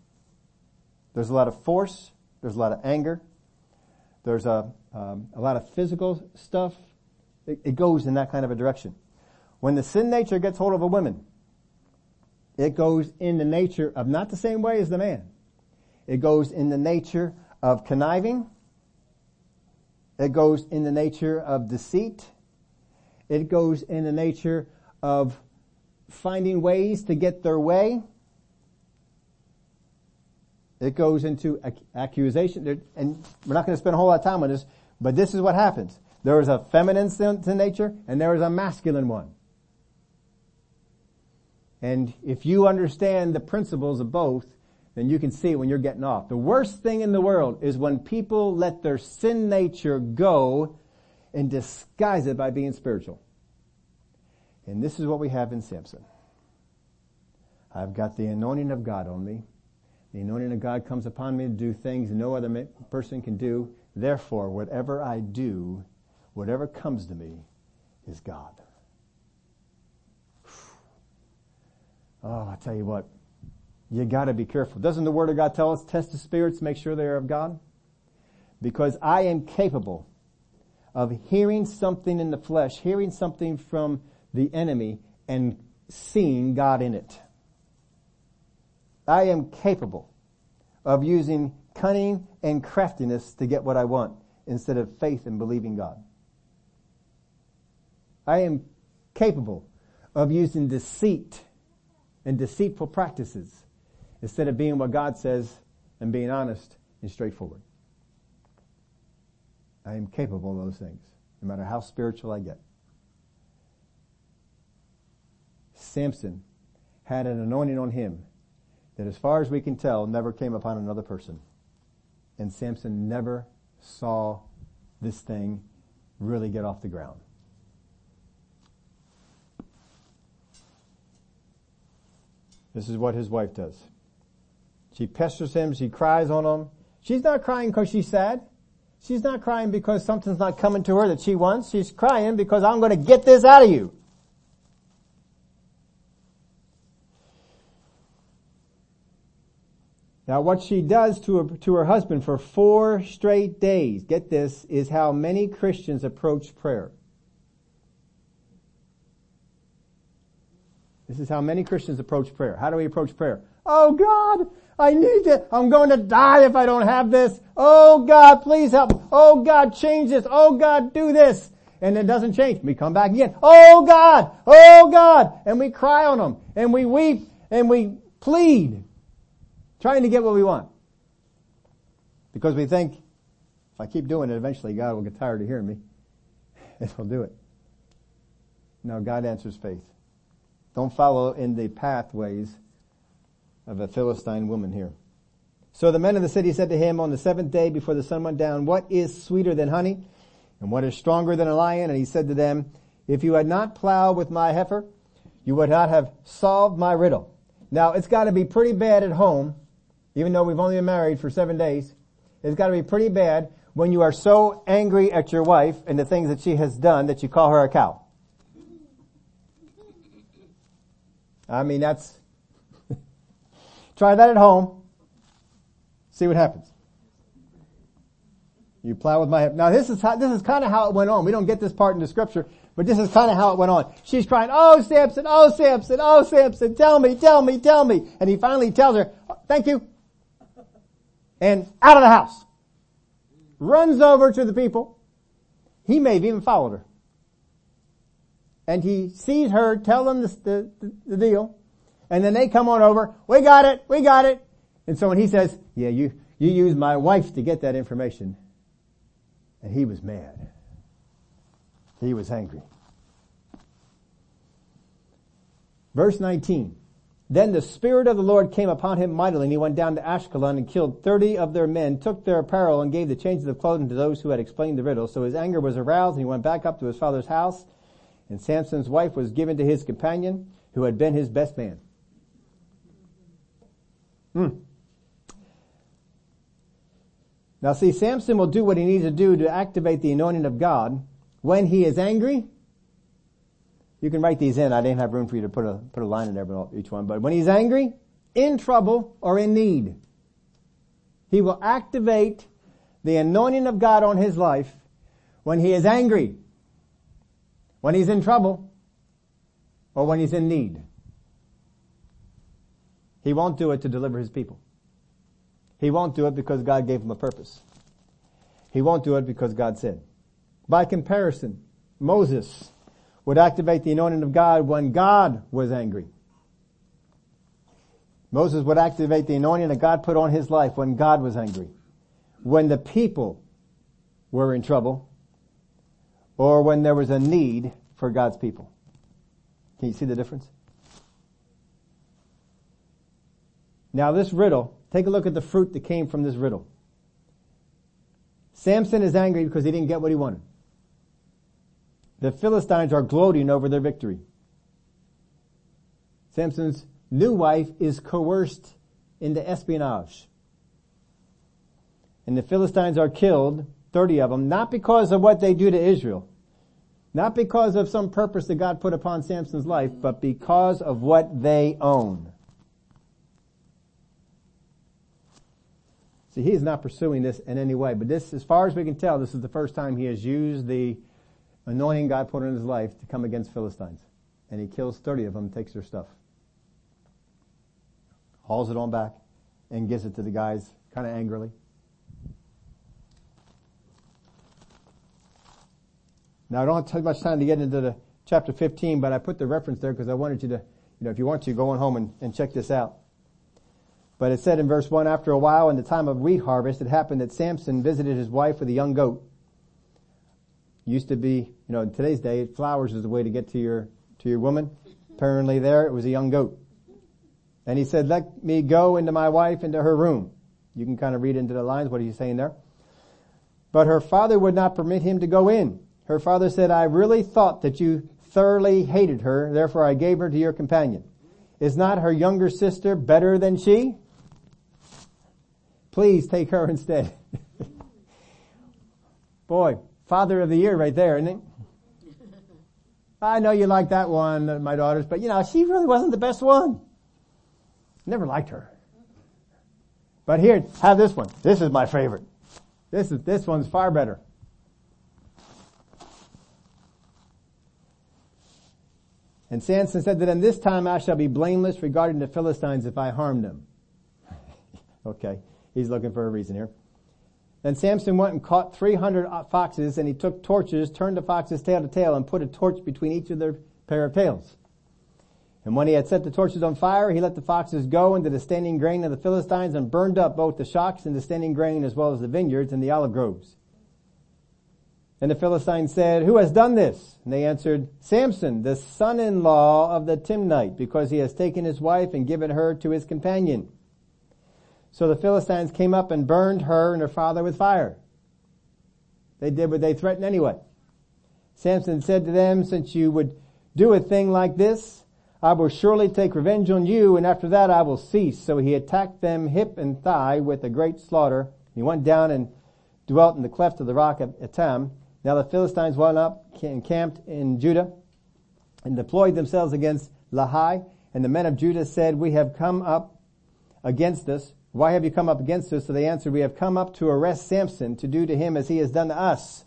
Speaker 1: There's a lot of force. There's a lot of anger. There's a, um, a lot of physical stuff. It, it goes in that kind of a direction. When the sin nature gets hold of a woman, it goes in the nature of not the same way as the man. It goes in the nature of conniving. It goes in the nature of deceit. It goes in the nature of finding ways to get their way. It goes into accusation, and we're not going to spend a whole lot of time on this, but this is what happens. There is a feminine sin to nature, and there is a masculine one. And if you understand the principles of both, then you can see it when you're getting off. The worst thing in the world is when people let their sin nature go and disguise it by being spiritual. And this is what we have in Samson. I've got the anointing of God on me. The anointing of God comes upon me to do things no other person can do. Therefore, whatever I do, whatever comes to me, is God. Oh, I tell you what, you gotta be careful. Doesn't the Word of God tell us, test the spirits, make sure they are of God? Because I am capable of hearing something in the flesh, hearing something from the enemy, and seeing God in it. I am capable of using cunning and craftiness to get what I want instead of faith and believing God. I am capable of using deceit and deceitful practices instead of being what God says and being honest and straightforward. I am capable of those things, no matter how spiritual I get. Samson had an anointing on him that as far as we can tell never came upon another person. And Samson never saw this thing really get off the ground. This is what his wife does. She pesters him, she cries on him. She's not crying because she's sad. She's not crying because something's not coming to her that she wants. She's crying because I'm going to get this out of you. Now what she does to her, to her husband for four straight days, get this, is how many Christians approach prayer. This is how many Christians approach prayer. How do we approach prayer? Oh God, I need to, I'm going to die if I don't have this. Oh God, please help. Oh God, change this. Oh God, do this. And it doesn't change. We come back again. Oh God, oh God. And we cry on them and we weep and we plead trying to get what we want. Because we think if I keep doing it, eventually God will get tired of hearing me and he'll do it. No, God answers faith. Don't follow in the pathways of a Philistine woman here. So the men of the city said to him on the seventh day before the sun went down, what is sweeter than honey? And what is stronger than a lion? And he said to them, if you had not plowed with my heifer, you would not have solved my riddle. Now it's gotta be pretty bad at home, even though we've only been married for seven days. It's gotta be pretty bad when you are so angry at your wife and the things that she has done that you call her a cow. I mean, that's, try that at home. See what happens. You plow with my hip. Now this is how, this is kind of how it went on. We don't get this part in the scripture, but this is kind of how it went on. She's crying, oh Samson, oh Samson, oh Samson, tell me, tell me, tell me. And he finally tells her, thank you. And out of the house. Runs over to the people. He may have even followed her and he sees her tell them the, the, the, deal, and then they come on over, we got it, we got it. And so when he says, yeah, you, you used my wife to get that information, and he was mad. He was angry. Verse 19. Then the Spirit of the Lord came upon him mightily, and he went down to Ashkelon and killed thirty of their men, took their apparel, and gave the changes of clothing to those who had explained the riddle. So his anger was aroused, and he went back up to his father's house. And Samson's wife was given to his companion who had been his best man. Hmm. Now see, Samson will do what he needs to do to activate the anointing of God when he is angry. You can write these in. I didn't have room for you to put a, put a line in about each one. But when he's angry, in trouble, or in need, he will activate the anointing of God on his life when he is angry when he's in trouble or when he's in need. He won't do it to deliver his people. He won't do it because God gave him a purpose. He won't do it because God said. By comparison, Moses would activate the anointing of God when God was angry. Moses would activate the anointing that God put on his life when God was angry. When the people were in trouble, or when there was a need for God's people. Can you see the difference? Now this riddle, take a look at the fruit that came from this riddle. Samson is angry because he didn't get what he wanted. The Philistines are gloating over their victory. Samson's new wife is coerced into espionage. And the Philistines are killed 30 of them, not because of what they do to Israel, not because of some purpose that God put upon Samson's life, but because of what they own. See, he is not pursuing this in any way, but this, as far as we can tell, this is the first time he has used the anointing God put in his life to come against Philistines. And he kills 30 of them, takes their stuff. Hauls it on back and gives it to the guys kind of angrily. Now I don't have too much time to get into the chapter 15, but I put the reference there because I wanted you to, you know, if you want to, go on home and, and check this out. But it said in verse 1, after a while in the time of wheat harvest, it happened that Samson visited his wife with a young goat. Used to be, you know, in today's day, flowers is the way to get to your, to your woman. Apparently there, it was a young goat. And he said, let me go into my wife into her room. You can kind of read into the lines what he's saying there. But her father would not permit him to go in. Her father said, I really thought that you thoroughly hated her, therefore I gave her to your companion. Is not her younger sister better than she? Please take her instead. Boy, father of the year right there, isn't it? I know you like that one, uh, my daughters, but you know, she really wasn't the best one. Never liked her. But here, have this one. This is my favorite. This is, this one's far better. And Samson said to them, this time I shall be blameless regarding the Philistines if I harm them. okay. He's looking for a reason here. Then Samson went and caught 300 foxes and he took torches, turned the foxes tail to tail and put a torch between each of their pair of tails. And when he had set the torches on fire, he let the foxes go into the standing grain of the Philistines and burned up both the shocks and the standing grain as well as the vineyards and the olive groves. And the Philistines said, who has done this? And they answered, Samson, the son-in-law of the Timnite, because he has taken his wife and given her to his companion. So the Philistines came up and burned her and her father with fire. They did what they threatened anyway. Samson said to them, since you would do a thing like this, I will surely take revenge on you and after that I will cease. So he attacked them hip and thigh with a great slaughter. He went down and dwelt in the cleft of the rock of Etam now the Philistines went up, encamped in Judah, and deployed themselves against Lehi. And the men of Judah said, we have come up against us. Why have you come up against us? So they answered, we have come up to arrest Samson to do to him as he has done to us.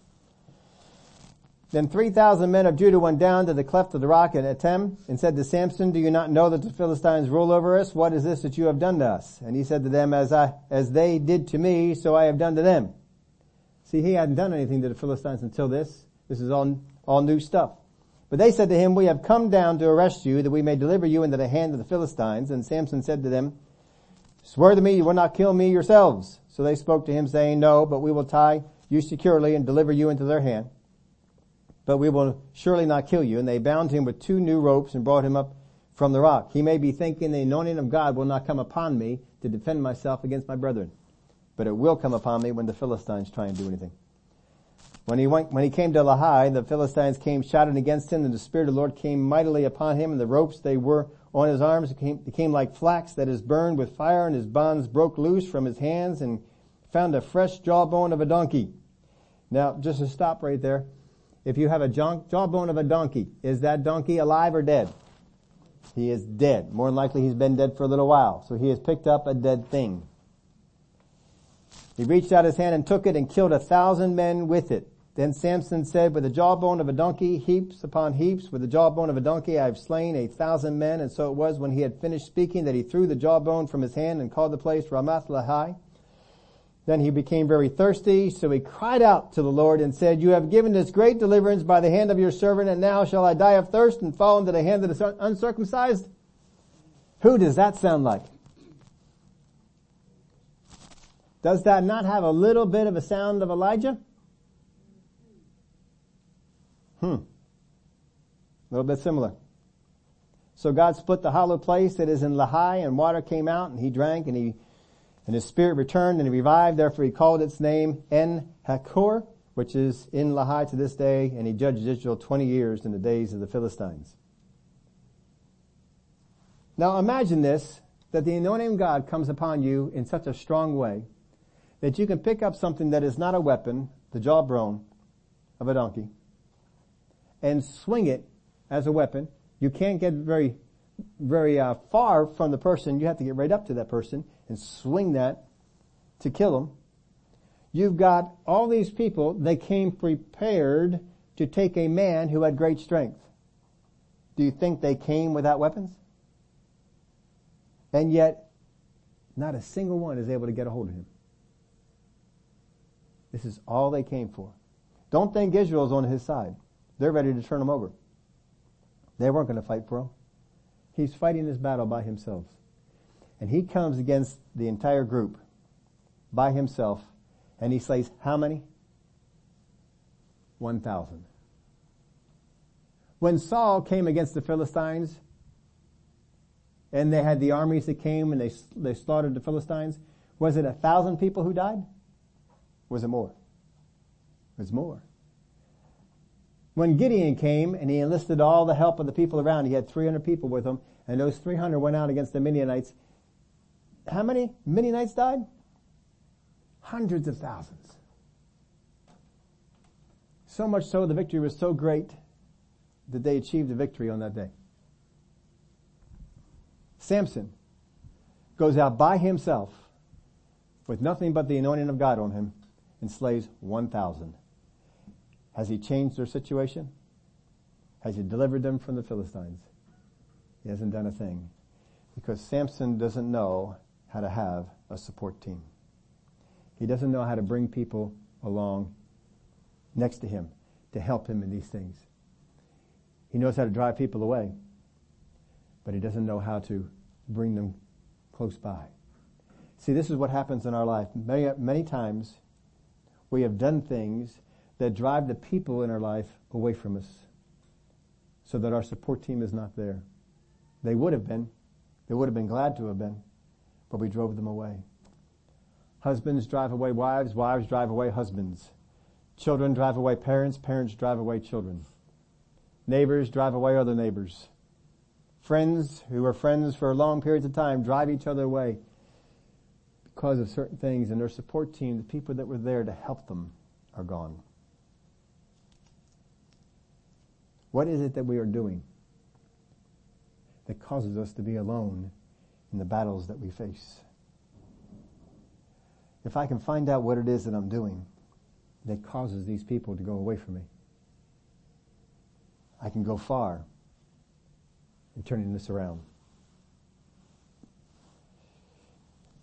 Speaker 1: Then 3,000 men of Judah went down to the cleft of the rock at Etam and said to Samson, do you not know that the Philistines rule over us? What is this that you have done to us? And he said to them, as I, as they did to me, so I have done to them. See, he hadn't done anything to the Philistines until this. This is all, all new stuff. But they said to him, we have come down to arrest you that we may deliver you into the hand of the Philistines. And Samson said to them, swear to me you will not kill me yourselves. So they spoke to him saying, no, but we will tie you securely and deliver you into their hand. But we will surely not kill you. And they bound him with two new ropes and brought him up from the rock. He may be thinking the anointing of God will not come upon me to defend myself against my brethren but it will come upon me when the Philistines try and do anything. When he went, when he came to Lehi, the Philistines came shouting against him, and the Spirit of the Lord came mightily upon him, and the ropes they were on his arms became, became like flax that is burned with fire, and his bonds broke loose from his hands, and found a fresh jawbone of a donkey. Now, just to stop right there, if you have a jawbone of a donkey, is that donkey alive or dead? He is dead. More than likely he's been dead for a little while. So he has picked up a dead thing. He reached out his hand and took it and killed a thousand men with it. Then Samson said, with the jawbone of a donkey, heaps upon heaps, with the jawbone of a donkey I have slain a thousand men. And so it was when he had finished speaking that he threw the jawbone from his hand and called the place Ramath Lehi. Then he became very thirsty, so he cried out to the Lord and said, You have given this great deliverance by the hand of your servant, and now shall I die of thirst and fall into the hand of the uncircumcised? Who does that sound like? Does that not have a little bit of a sound of Elijah? Hmm. A little bit similar. So God split the hollow place that is in Lehi and water came out and he drank and he, and his spirit returned and he revived. Therefore he called its name En Hakkore, which is in Lehi to this day and he judged Israel 20 years in the days of the Philistines. Now imagine this, that the anointing of God comes upon you in such a strong way that you can pick up something that is not a weapon, the jawbone of a donkey, and swing it as a weapon. You can't get very, very uh, far from the person. You have to get right up to that person and swing that to kill them. You've got all these people, they came prepared to take a man who had great strength. Do you think they came without weapons? And yet, not a single one is able to get a hold of him. This is all they came for. Don't think Israel's on his side. They're ready to turn him over. They weren't going to fight for him. He's fighting this battle by himself. And he comes against the entire group by himself and he slays how many? 1,000. When Saul came against the Philistines and they had the armies that came and they, they slaughtered the Philistines, was it a thousand people who died? Was it more? It was more. When Gideon came and he enlisted all the help of the people around, he had 300 people with him, and those 300 went out against the Midianites. How many Midianites died? Hundreds of thousands. So much so the victory was so great that they achieved the victory on that day. Samson goes out by himself with nothing but the anointing of God on him and slays 1,000. Has he changed their situation? Has he delivered them from the Philistines? He hasn't done a thing. Because Samson doesn't know how to have a support team. He doesn't know how to bring people along next to him to help him in these things. He knows how to drive people away, but he doesn't know how to bring them close by. See, this is what happens in our life. Many, many times we have done things that drive the people in our life away from us so that our support team is not there. They would have been. They would have been glad to have been, but we drove them away. Husbands drive away wives, wives drive away husbands. Children drive away parents, parents drive away children. Neighbors drive away other neighbors. Friends who are friends for long periods of time drive each other away because of certain things and their support team, the people that were there to help them are gone. What is it that we are doing that causes us to be alone in the battles that we face? If I can find out what it is that I'm doing that causes these people to go away from me, I can go far in turning this around.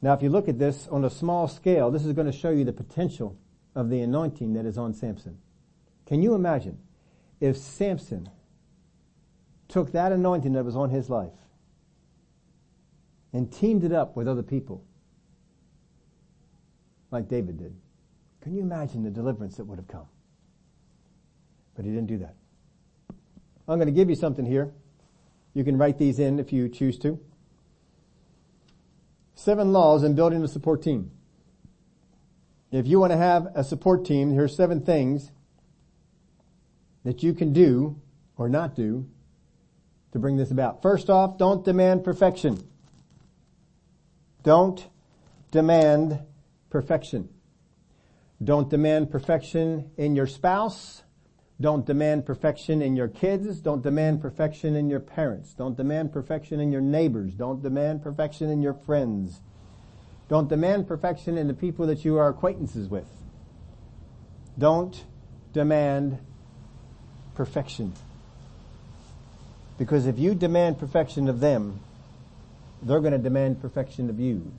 Speaker 1: Now, if you look at this on a small scale, this is going to show you the potential of the anointing that is on Samson. Can you imagine if Samson took that anointing that was on his life and teamed it up with other people like David did. Can you imagine the deliverance that would have come? But he didn't do that. I'm going to give you something here. You can write these in if you choose to. Seven laws in building a support team. If you want to have a support team, here are seven things that you can do or not do to bring this about. First off, don't demand perfection. Don't demand perfection. Don't demand perfection in your spouse. Don't demand perfection in your kids. Don't demand perfection in your parents. Don't demand perfection in your neighbors. Don't demand perfection in your friends. Don't demand perfection in the people that you are acquaintances with. Don't demand perfection. Because if you demand perfection of them, they're going to demand perfection of you.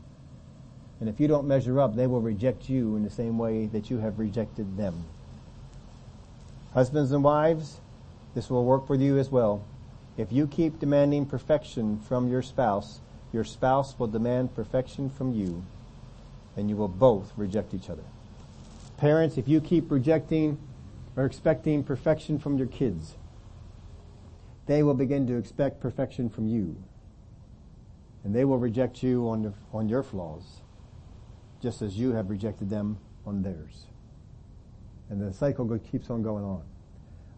Speaker 1: And if you don't measure up, they will reject you in the same way that you have rejected them. Husbands and wives, this will work for you as well. If you keep demanding perfection from your spouse, your spouse will demand perfection from you, and you will both reject each other. Parents, if you keep rejecting or expecting perfection from your kids, they will begin to expect perfection from you. And they will reject you on, on your flaws just as you have rejected them on theirs. And the cycle keeps on going on.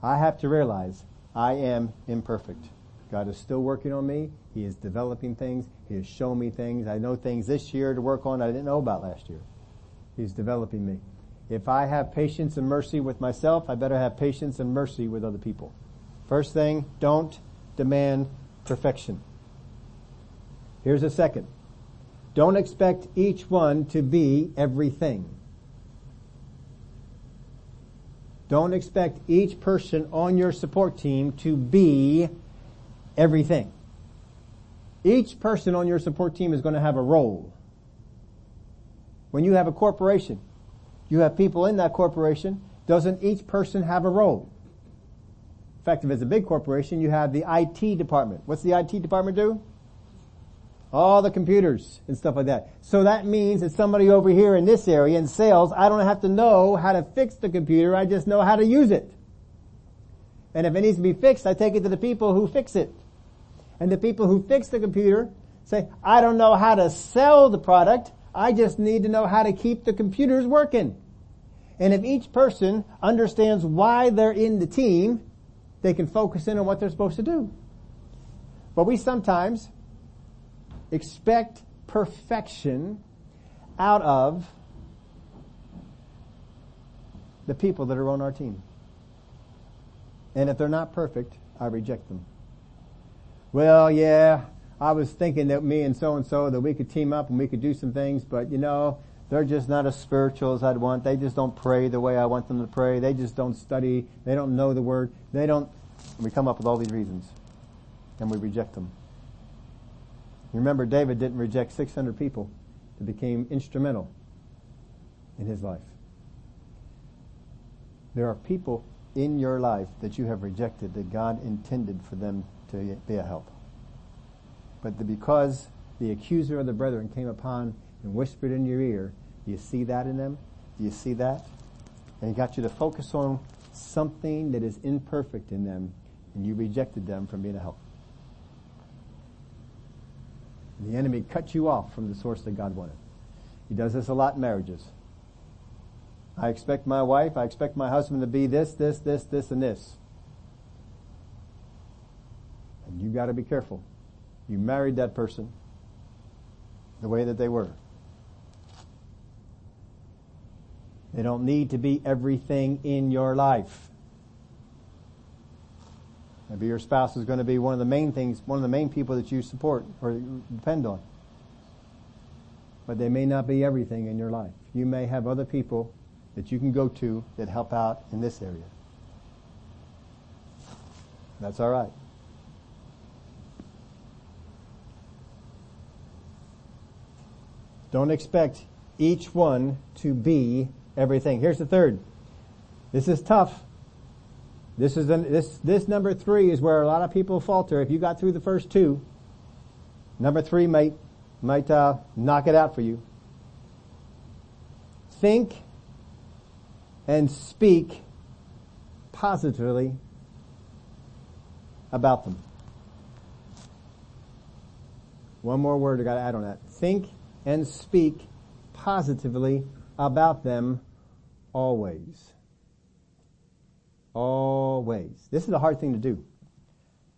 Speaker 1: I have to realize I am imperfect. God is still working on me. He is developing things. He has shown me things. I know things this year to work on I didn't know about last year. He's developing me. If I have patience and mercy with myself, I better have patience and mercy with other people. First thing, don't demand perfection. Here's a second. Don't expect each one to be everything. Don't expect each person on your support team to be everything. Each person on your support team is going to have a role. When you have a corporation, you have people in that corporation, doesn't each person have a role? In fact, if it's a big corporation, you have the IT department. What's the IT department do? All the computers and stuff like that. So that means that somebody over here in this area in sales, I don't have to know how to fix the computer, I just know how to use it. And if it needs to be fixed, I take it to the people who fix it. And the people who fix the computer say, I don't know how to sell the product, I just need to know how to keep the computers working. And if each person understands why they're in the team, they can focus in on what they're supposed to do. But we sometimes expect perfection out of the people that are on our team. And if they're not perfect, I reject them. Well, yeah, I was thinking that me and so and so that we could team up and we could do some things, but you know, they're just not as spiritual as I'd want. They just don't pray the way I want them to pray. They just don't study. They don't know the word. They don't. We come up with all these reasons and we reject them. Remember, David didn't reject 600 people that became instrumental in his life. There are people in your life that you have rejected that God intended for them to be a help. But the, because the accuser of the brethren came upon and whispered in your ear, do you see that in them? Do you see that? And he got you to focus on something that is imperfect in them, and you rejected them from being a help. The enemy cut you off from the source that God wanted. He does this a lot in marriages. I expect my wife, I expect my husband to be this, this, this, this, and this. And you gotta be careful. You married that person the way that they were. They don't need to be everything in your life. Maybe your spouse is going to be one of the main things, one of the main people that you support or depend on. But they may not be everything in your life. You may have other people that you can go to that help out in this area. That's all right. Don't expect each one to be everything. Here's the third. This is tough. This is an, this this number three is where a lot of people falter. If you got through the first two, number three might might uh, knock it out for you. Think and speak positively about them. One more word I got to add on that. Think and speak positively about them always. Always. This is a hard thing to do.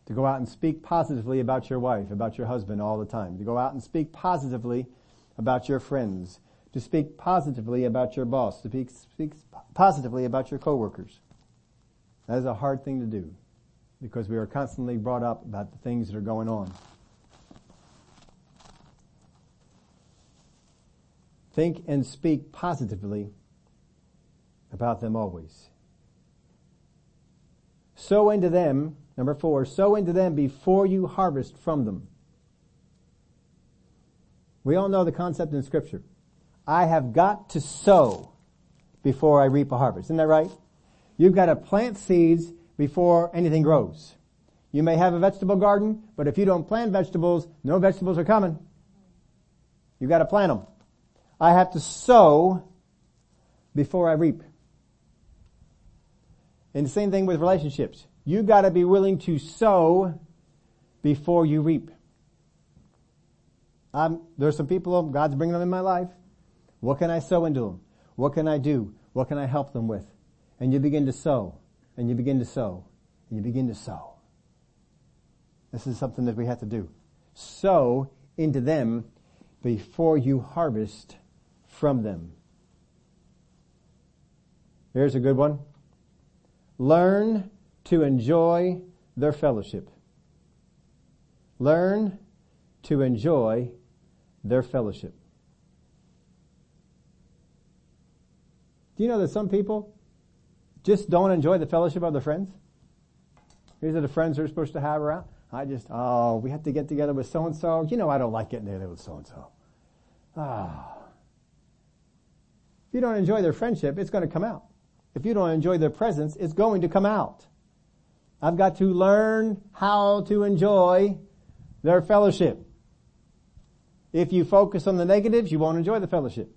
Speaker 1: To go out and speak positively about your wife, about your husband all the time. To go out and speak positively about your friends. To speak positively about your boss. To speak, speak positively about your coworkers. That is a hard thing to do because we are constantly brought up about the things that are going on. Think and speak positively about them always. Sow into them, number four, sow into them before you harvest from them. We all know the concept in scripture. I have got to sow before I reap a harvest. Isn't that right? You've got to plant seeds before anything grows. You may have a vegetable garden, but if you don't plant vegetables, no vegetables are coming. You've got to plant them. I have to sow before I reap. And the same thing with relationships. You gotta be willing to sow before you reap. Um, there's some people, God's bringing them in my life. What can I sow into them? What can I do? What can I help them with? And you begin to sow, and you begin to sow, and you begin to sow. This is something that we have to do. Sow into them before you harvest from them. Here's a good one. Learn to enjoy their fellowship. Learn to enjoy their fellowship. Do you know that some people just don't enjoy the fellowship of their friends? These are the friends they're supposed to have around. I just, oh, we have to get together with so and so. You know I don't like getting together with so and so. Ah. If you don't enjoy their friendship, it's going to come out. If you don't enjoy their presence, it's going to come out. I've got to learn how to enjoy their fellowship. If you focus on the negatives, you won't enjoy the fellowship.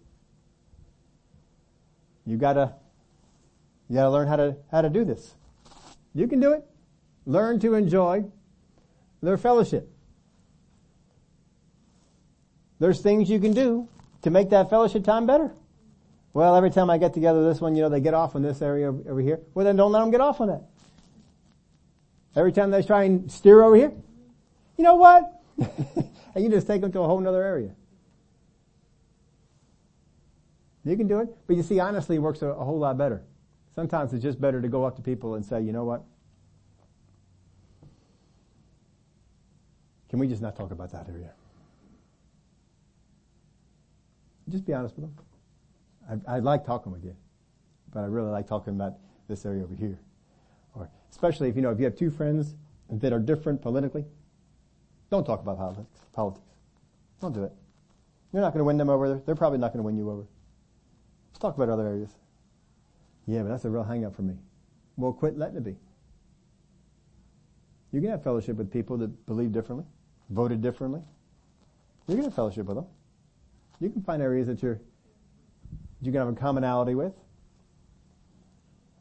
Speaker 1: You gotta, you gotta learn how to, how to do this. You can do it. Learn to enjoy their fellowship. There's things you can do to make that fellowship time better. Well, every time I get together this one, you know, they get off on this area over here. Well, then don't let them get off on that. Every time they try and steer over here, you know what? and you just take them to a whole other area. You can do it, but you see, honestly, it works a, a whole lot better. Sometimes it's just better to go up to people and say, you know what? Can we just not talk about that area? Just be honest with them. I, I like talking with you, but I really like talking about this area over here. Or especially if you know if you have two friends that are different politically, don't talk about politics. Politics. Don't do it. You're not going to win them over. They're probably not going to win you over. Let's talk about other areas. Yeah, but that's a real hang up for me. Well, quit letting it be. You can have fellowship with people that believe differently, voted differently. You can have fellowship with them. You can find areas that you're you can have a commonality with.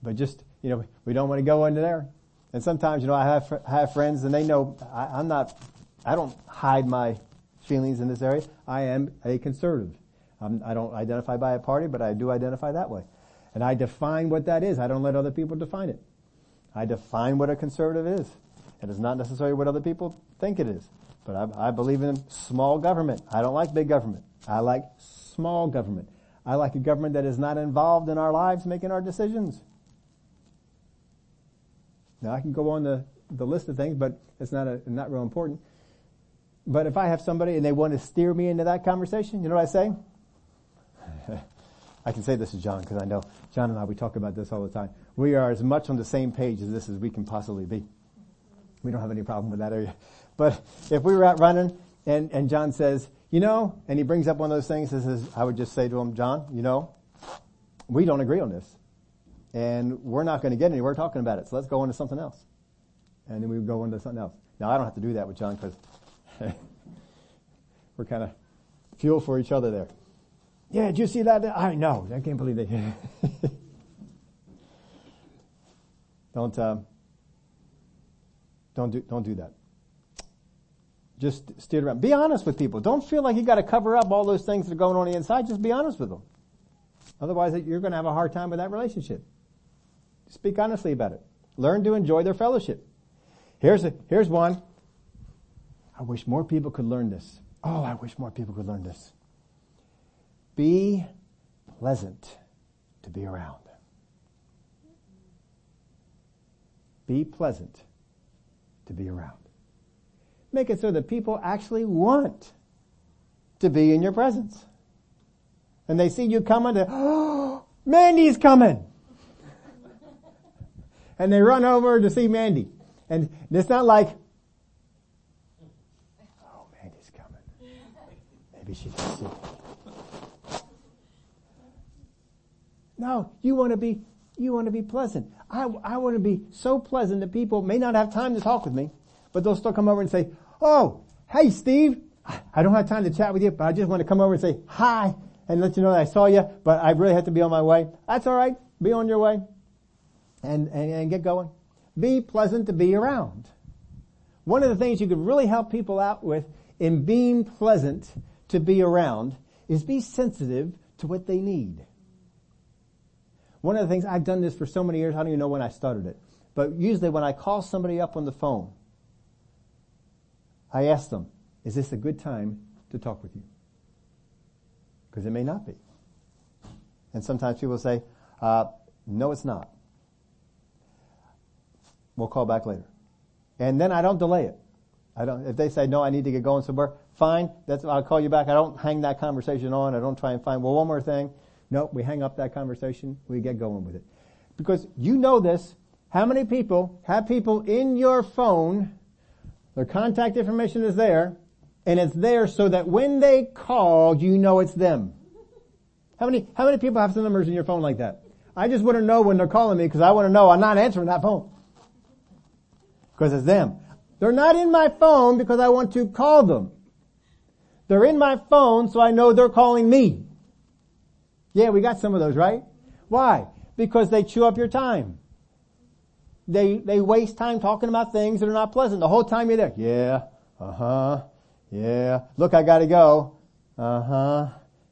Speaker 1: But just, you know, we don't want to go into there. And sometimes, you know, I have, have friends and they know I, I'm not, I don't hide my feelings in this area. I am a conservative. I'm, I do not identify by a party, but I do identify that way. And I define what that is. I don't let other people define it. I define what a conservative is. It is not necessarily what other people think it is. But I, I believe in small government. I don't like big government. I like small government. I like a government that is not involved in our lives making our decisions. Now I can go on the, the list of things, but it's not a, not real important. But if I have somebody and they want to steer me into that conversation, you know what I say? I can say this to John because I know John and I, we talk about this all the time. We are as much on the same page as this as we can possibly be. We don't have any problem with that area. But if we were out running and, and John says, you know, and he brings up one of those things, this is, I would just say to him, John, you know, we don't agree on this. And we're not going to get anywhere talking about it. So let's go into something else. And then we would go into something else. Now I don't have to do that with John because we're kind of fuel for each other there. Yeah, did you see that? I know. I can't believe it. don't, um, don't do, don't do that. Just steer around. Be honest with people. Don't feel like you got to cover up all those things that are going on the inside. Just be honest with them. Otherwise, you're going to have a hard time with that relationship. Speak honestly about it. Learn to enjoy their fellowship. Here's a, here's one. I wish more people could learn this. Oh, I wish more people could learn this. Be pleasant to be around. Be pleasant to be around. Make it so that people actually want to be in your presence. And they see you coming to, oh, Mandy's coming and they run over to see Mandy. And it's not like, oh, Mandy's coming. Maybe she can see. No, you want to be, you want to be pleasant. I, I want to be so pleasant that people may not have time to talk with me, but they'll still come over and say, oh, hey Steve, I don't have time to chat with you, but I just want to come over and say hi and let you know that I saw you, but I really have to be on my way. That's alright. Be on your way and, and, and get going. Be pleasant to be around. One of the things you could really help people out with in being pleasant to be around is be sensitive to what they need. One of the things I've done this for so many years, I don't even know when I started it. But usually when I call somebody up on the phone, I ask them, is this a good time to talk with you? Because it may not be. And sometimes people say, uh, no it's not. We'll call back later. And then I don't delay it. I don't, if they say, no, I need to get going somewhere, fine, that's, I'll call you back. I don't hang that conversation on. I don't try and find, well, one more thing. Nope, we hang up that conversation. We get going with it. Because you know this. How many people have people in your phone, their contact information is there, and it's there so that when they call, you know it's them. How many, how many people have some numbers in your phone like that? I just want to know when they're calling me because I want to know I'm not answering that phone because it's them. They're not in my phone because I want to call them. They're in my phone so I know they're calling me. Yeah, we got some of those, right? Why? Because they chew up your time. They, they waste time talking about things that are not pleasant. The whole time you're there. Yeah. Uh-huh. Yeah. Look, I gotta go. Uh-huh.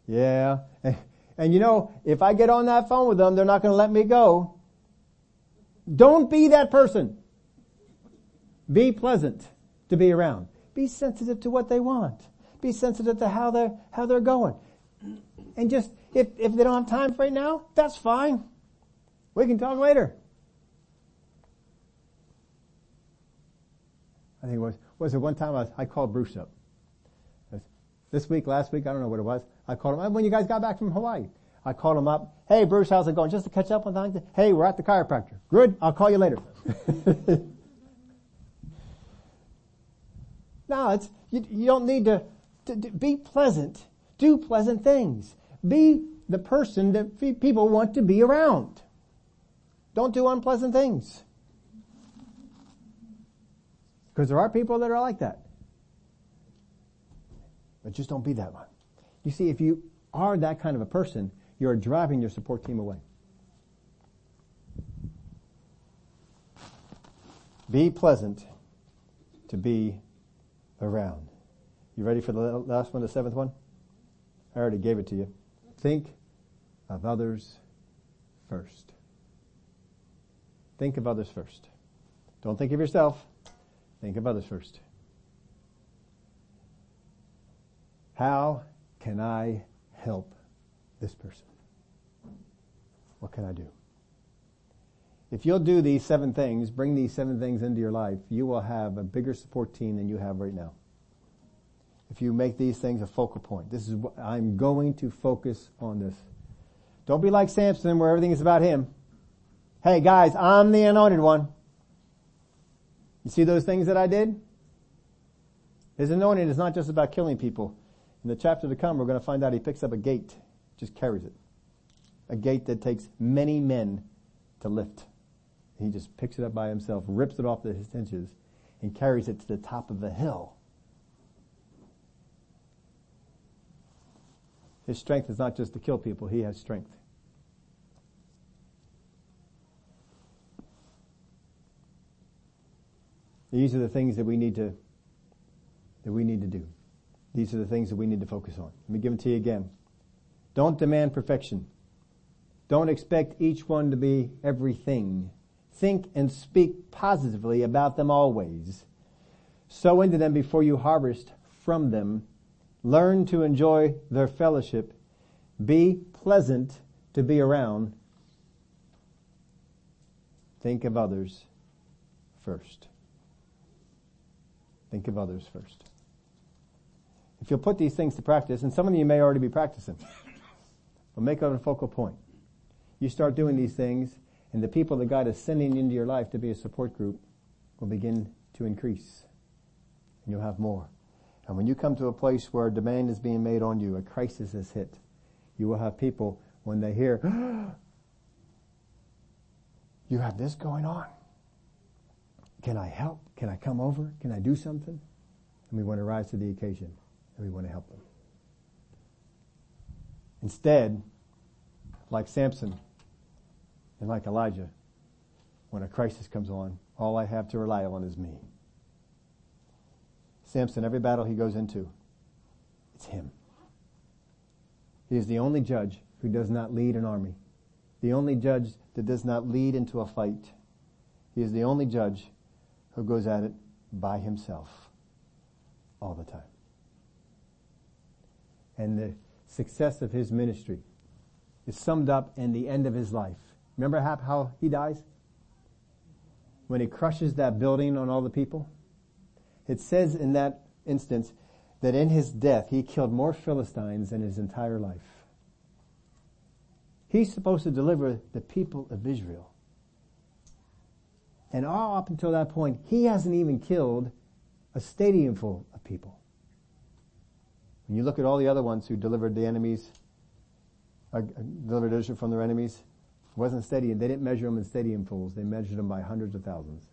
Speaker 1: Yeah. And, and you know, if I get on that phone with them, they're not gonna let me go. Don't be that person. Be pleasant to be around. Be sensitive to what they want. Be sensitive to how they're, how they're going. And just, if, if they don't have time right now, that's fine. We can talk later. I think it was, was it one time I, was, I called Bruce up. This week, last week, I don't know what it was. I called him when you guys got back from Hawaii. I called him up. Hey Bruce, how's it going? Just to catch up on things. Hey, we're at the chiropractor. Good. I'll call you later. No, it's, you, you don't need to to, to be pleasant. Do pleasant things. Be the person that people want to be around. Don't do unpleasant things. Because there are people that are like that. But just don't be that one. You see, if you are that kind of a person, you're driving your support team away. Be pleasant to be around. You ready for the last one, the seventh one? I already gave it to you. Think of others first. Think of others first. Don't think of yourself. Think of others first. How can I help this person? What can I do? If you'll do these seven things, bring these seven things into your life, you will have a bigger support team than you have right now. If you make these things a focal point, this is what I'm going to focus on this. Don't be like Samson where everything is about him. Hey guys, I'm the anointed one. You see those things that I did? His anointing is not just about killing people. In the chapter to come, we're going to find out he picks up a gate, just carries it. A gate that takes many men to lift. He just picks it up by himself, rips it off the hinges, and carries it to the top of the hill. His strength is not just to kill people, he has strength. These are the things that we need to that we need to do. These are the things that we need to focus on. Let me give them to you again. Don't demand perfection. Don't expect each one to be everything. Think and speak positively about them always. Sow into them before you harvest from them. Learn to enjoy their fellowship. Be pleasant to be around. Think of others first. Think of others first. If you'll put these things to practice, and some of you may already be practicing, but make it a focal point. You start doing these things, and the people that God is sending into your life to be a support group will begin to increase. And you'll have more. And when you come to a place where a demand is being made on you, a crisis has hit, you will have people, when they hear, you have this going on. Can I help? Can I come over? Can I do something? And we want to rise to the occasion and we want to help them. Instead, like Samson, and like Elijah, when a crisis comes on, all I have to rely on is me. Samson, every battle he goes into, it's him. He is the only judge who does not lead an army. The only judge that does not lead into a fight. He is the only judge who goes at it by himself all the time. And the success of his ministry is summed up in the end of his life. Remember how he dies? When he crushes that building on all the people? It says in that instance that in his death he killed more Philistines than his entire life. He's supposed to deliver the people of Israel. And all up until that point, he hasn't even killed a stadium full of people. When you look at all the other ones who delivered the enemies, uh, delivered Israel from their enemies, it wasn't stadium. They didn't measure them in stadium fulls. They measured them by hundreds of thousands.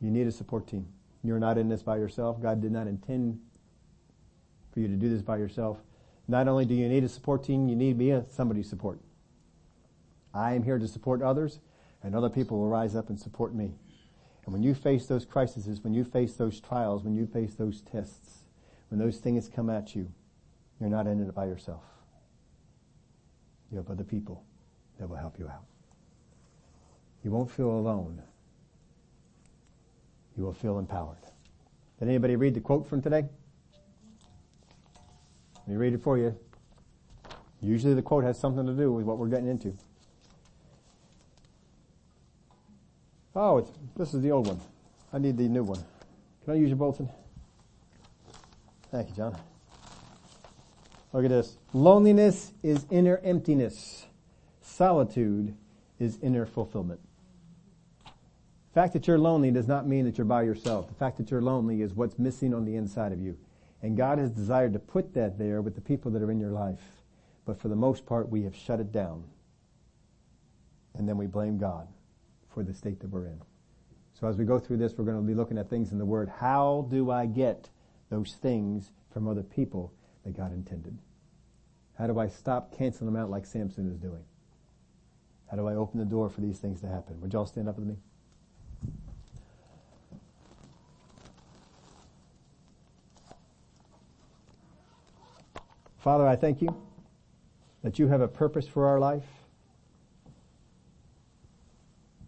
Speaker 1: You need a support team. You're not in this by yourself. God did not intend for you to do this by yourself. Not only do you need a support team, you need me somebody's support. I am here to support others, and other people will rise up and support me. And when you face those crises, when you face those trials, when you face those tests, when those things come at you, you're not in it by yourself. You have other people that will help you out. You won't feel alone. You will feel empowered. Did anybody read the quote from today? Let me read it for you. Usually the quote has something to do with what we're getting into. Oh, this is the old one. I need the new one. Can I use your bulletin? Thank you, John. Look at this. Loneliness is inner emptiness. Solitude is inner fulfillment. The fact that you're lonely does not mean that you're by yourself. The fact that you're lonely is what's missing on the inside of you. And God has desired to put that there with the people that are in your life. But for the most part, we have shut it down. And then we blame God for the state that we're in. So as we go through this, we're going to be looking at things in the Word. How do I get those things from other people that God intended? How do I stop canceling them out like Samson is doing? How do I open the door for these things to happen? Would y'all stand up with me? Father, I thank you that you have a purpose for our life.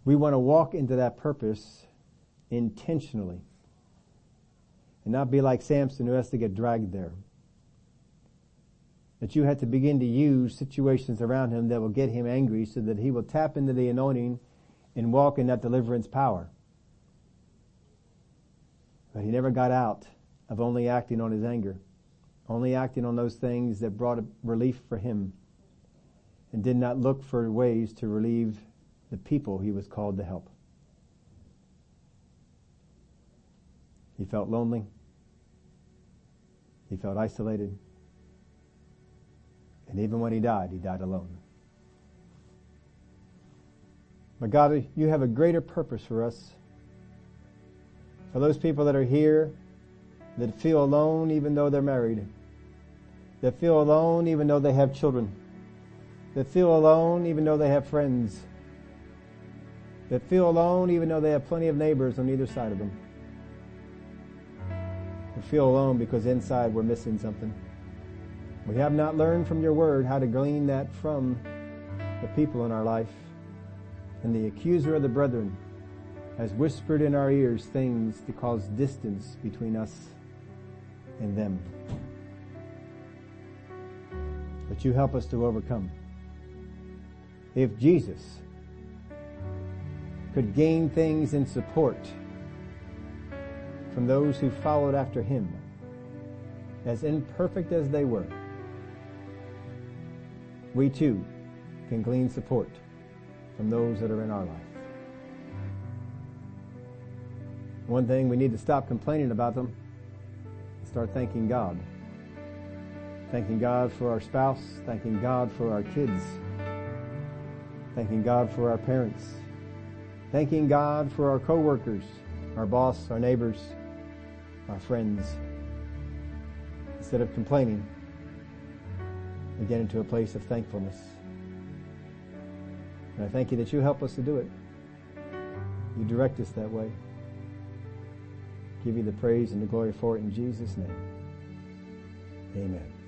Speaker 1: We want to walk into that purpose intentionally and not be like Samson who has to get dragged there. That you have to begin to use situations around him that will get him angry so that he will tap into the anointing and walk in that deliverance power. But he never got out of only acting on his anger only acting on those things that brought relief for him and did not look for ways to relieve the people he was called to help. He felt lonely. He felt isolated. And even when he died, he died alone. But God, you have a greater purpose for us. For those people that are here that feel alone even though they're married that feel alone even though they have children, that feel alone even though they have friends, that feel alone even though they have plenty of neighbors on either side of them. We feel alone because inside we're missing something. We have not learned from your word how to glean that from the people in our life. And the accuser of the brethren has whispered in our ears things to cause distance between us and them but you help us to overcome. If Jesus could gain things in support from those who followed after him, as imperfect as they were, we too can glean support from those that are in our life. One thing we need to stop complaining about them and start thanking God. Thanking God for our spouse, thanking God for our kids, thanking God for our parents, thanking God for our coworkers, our boss, our neighbors, our friends. Instead of complaining, we get into a place of thankfulness. And I thank you that you help us to do it. You direct us that way. Give you the praise and the glory for it in Jesus' name. Amen.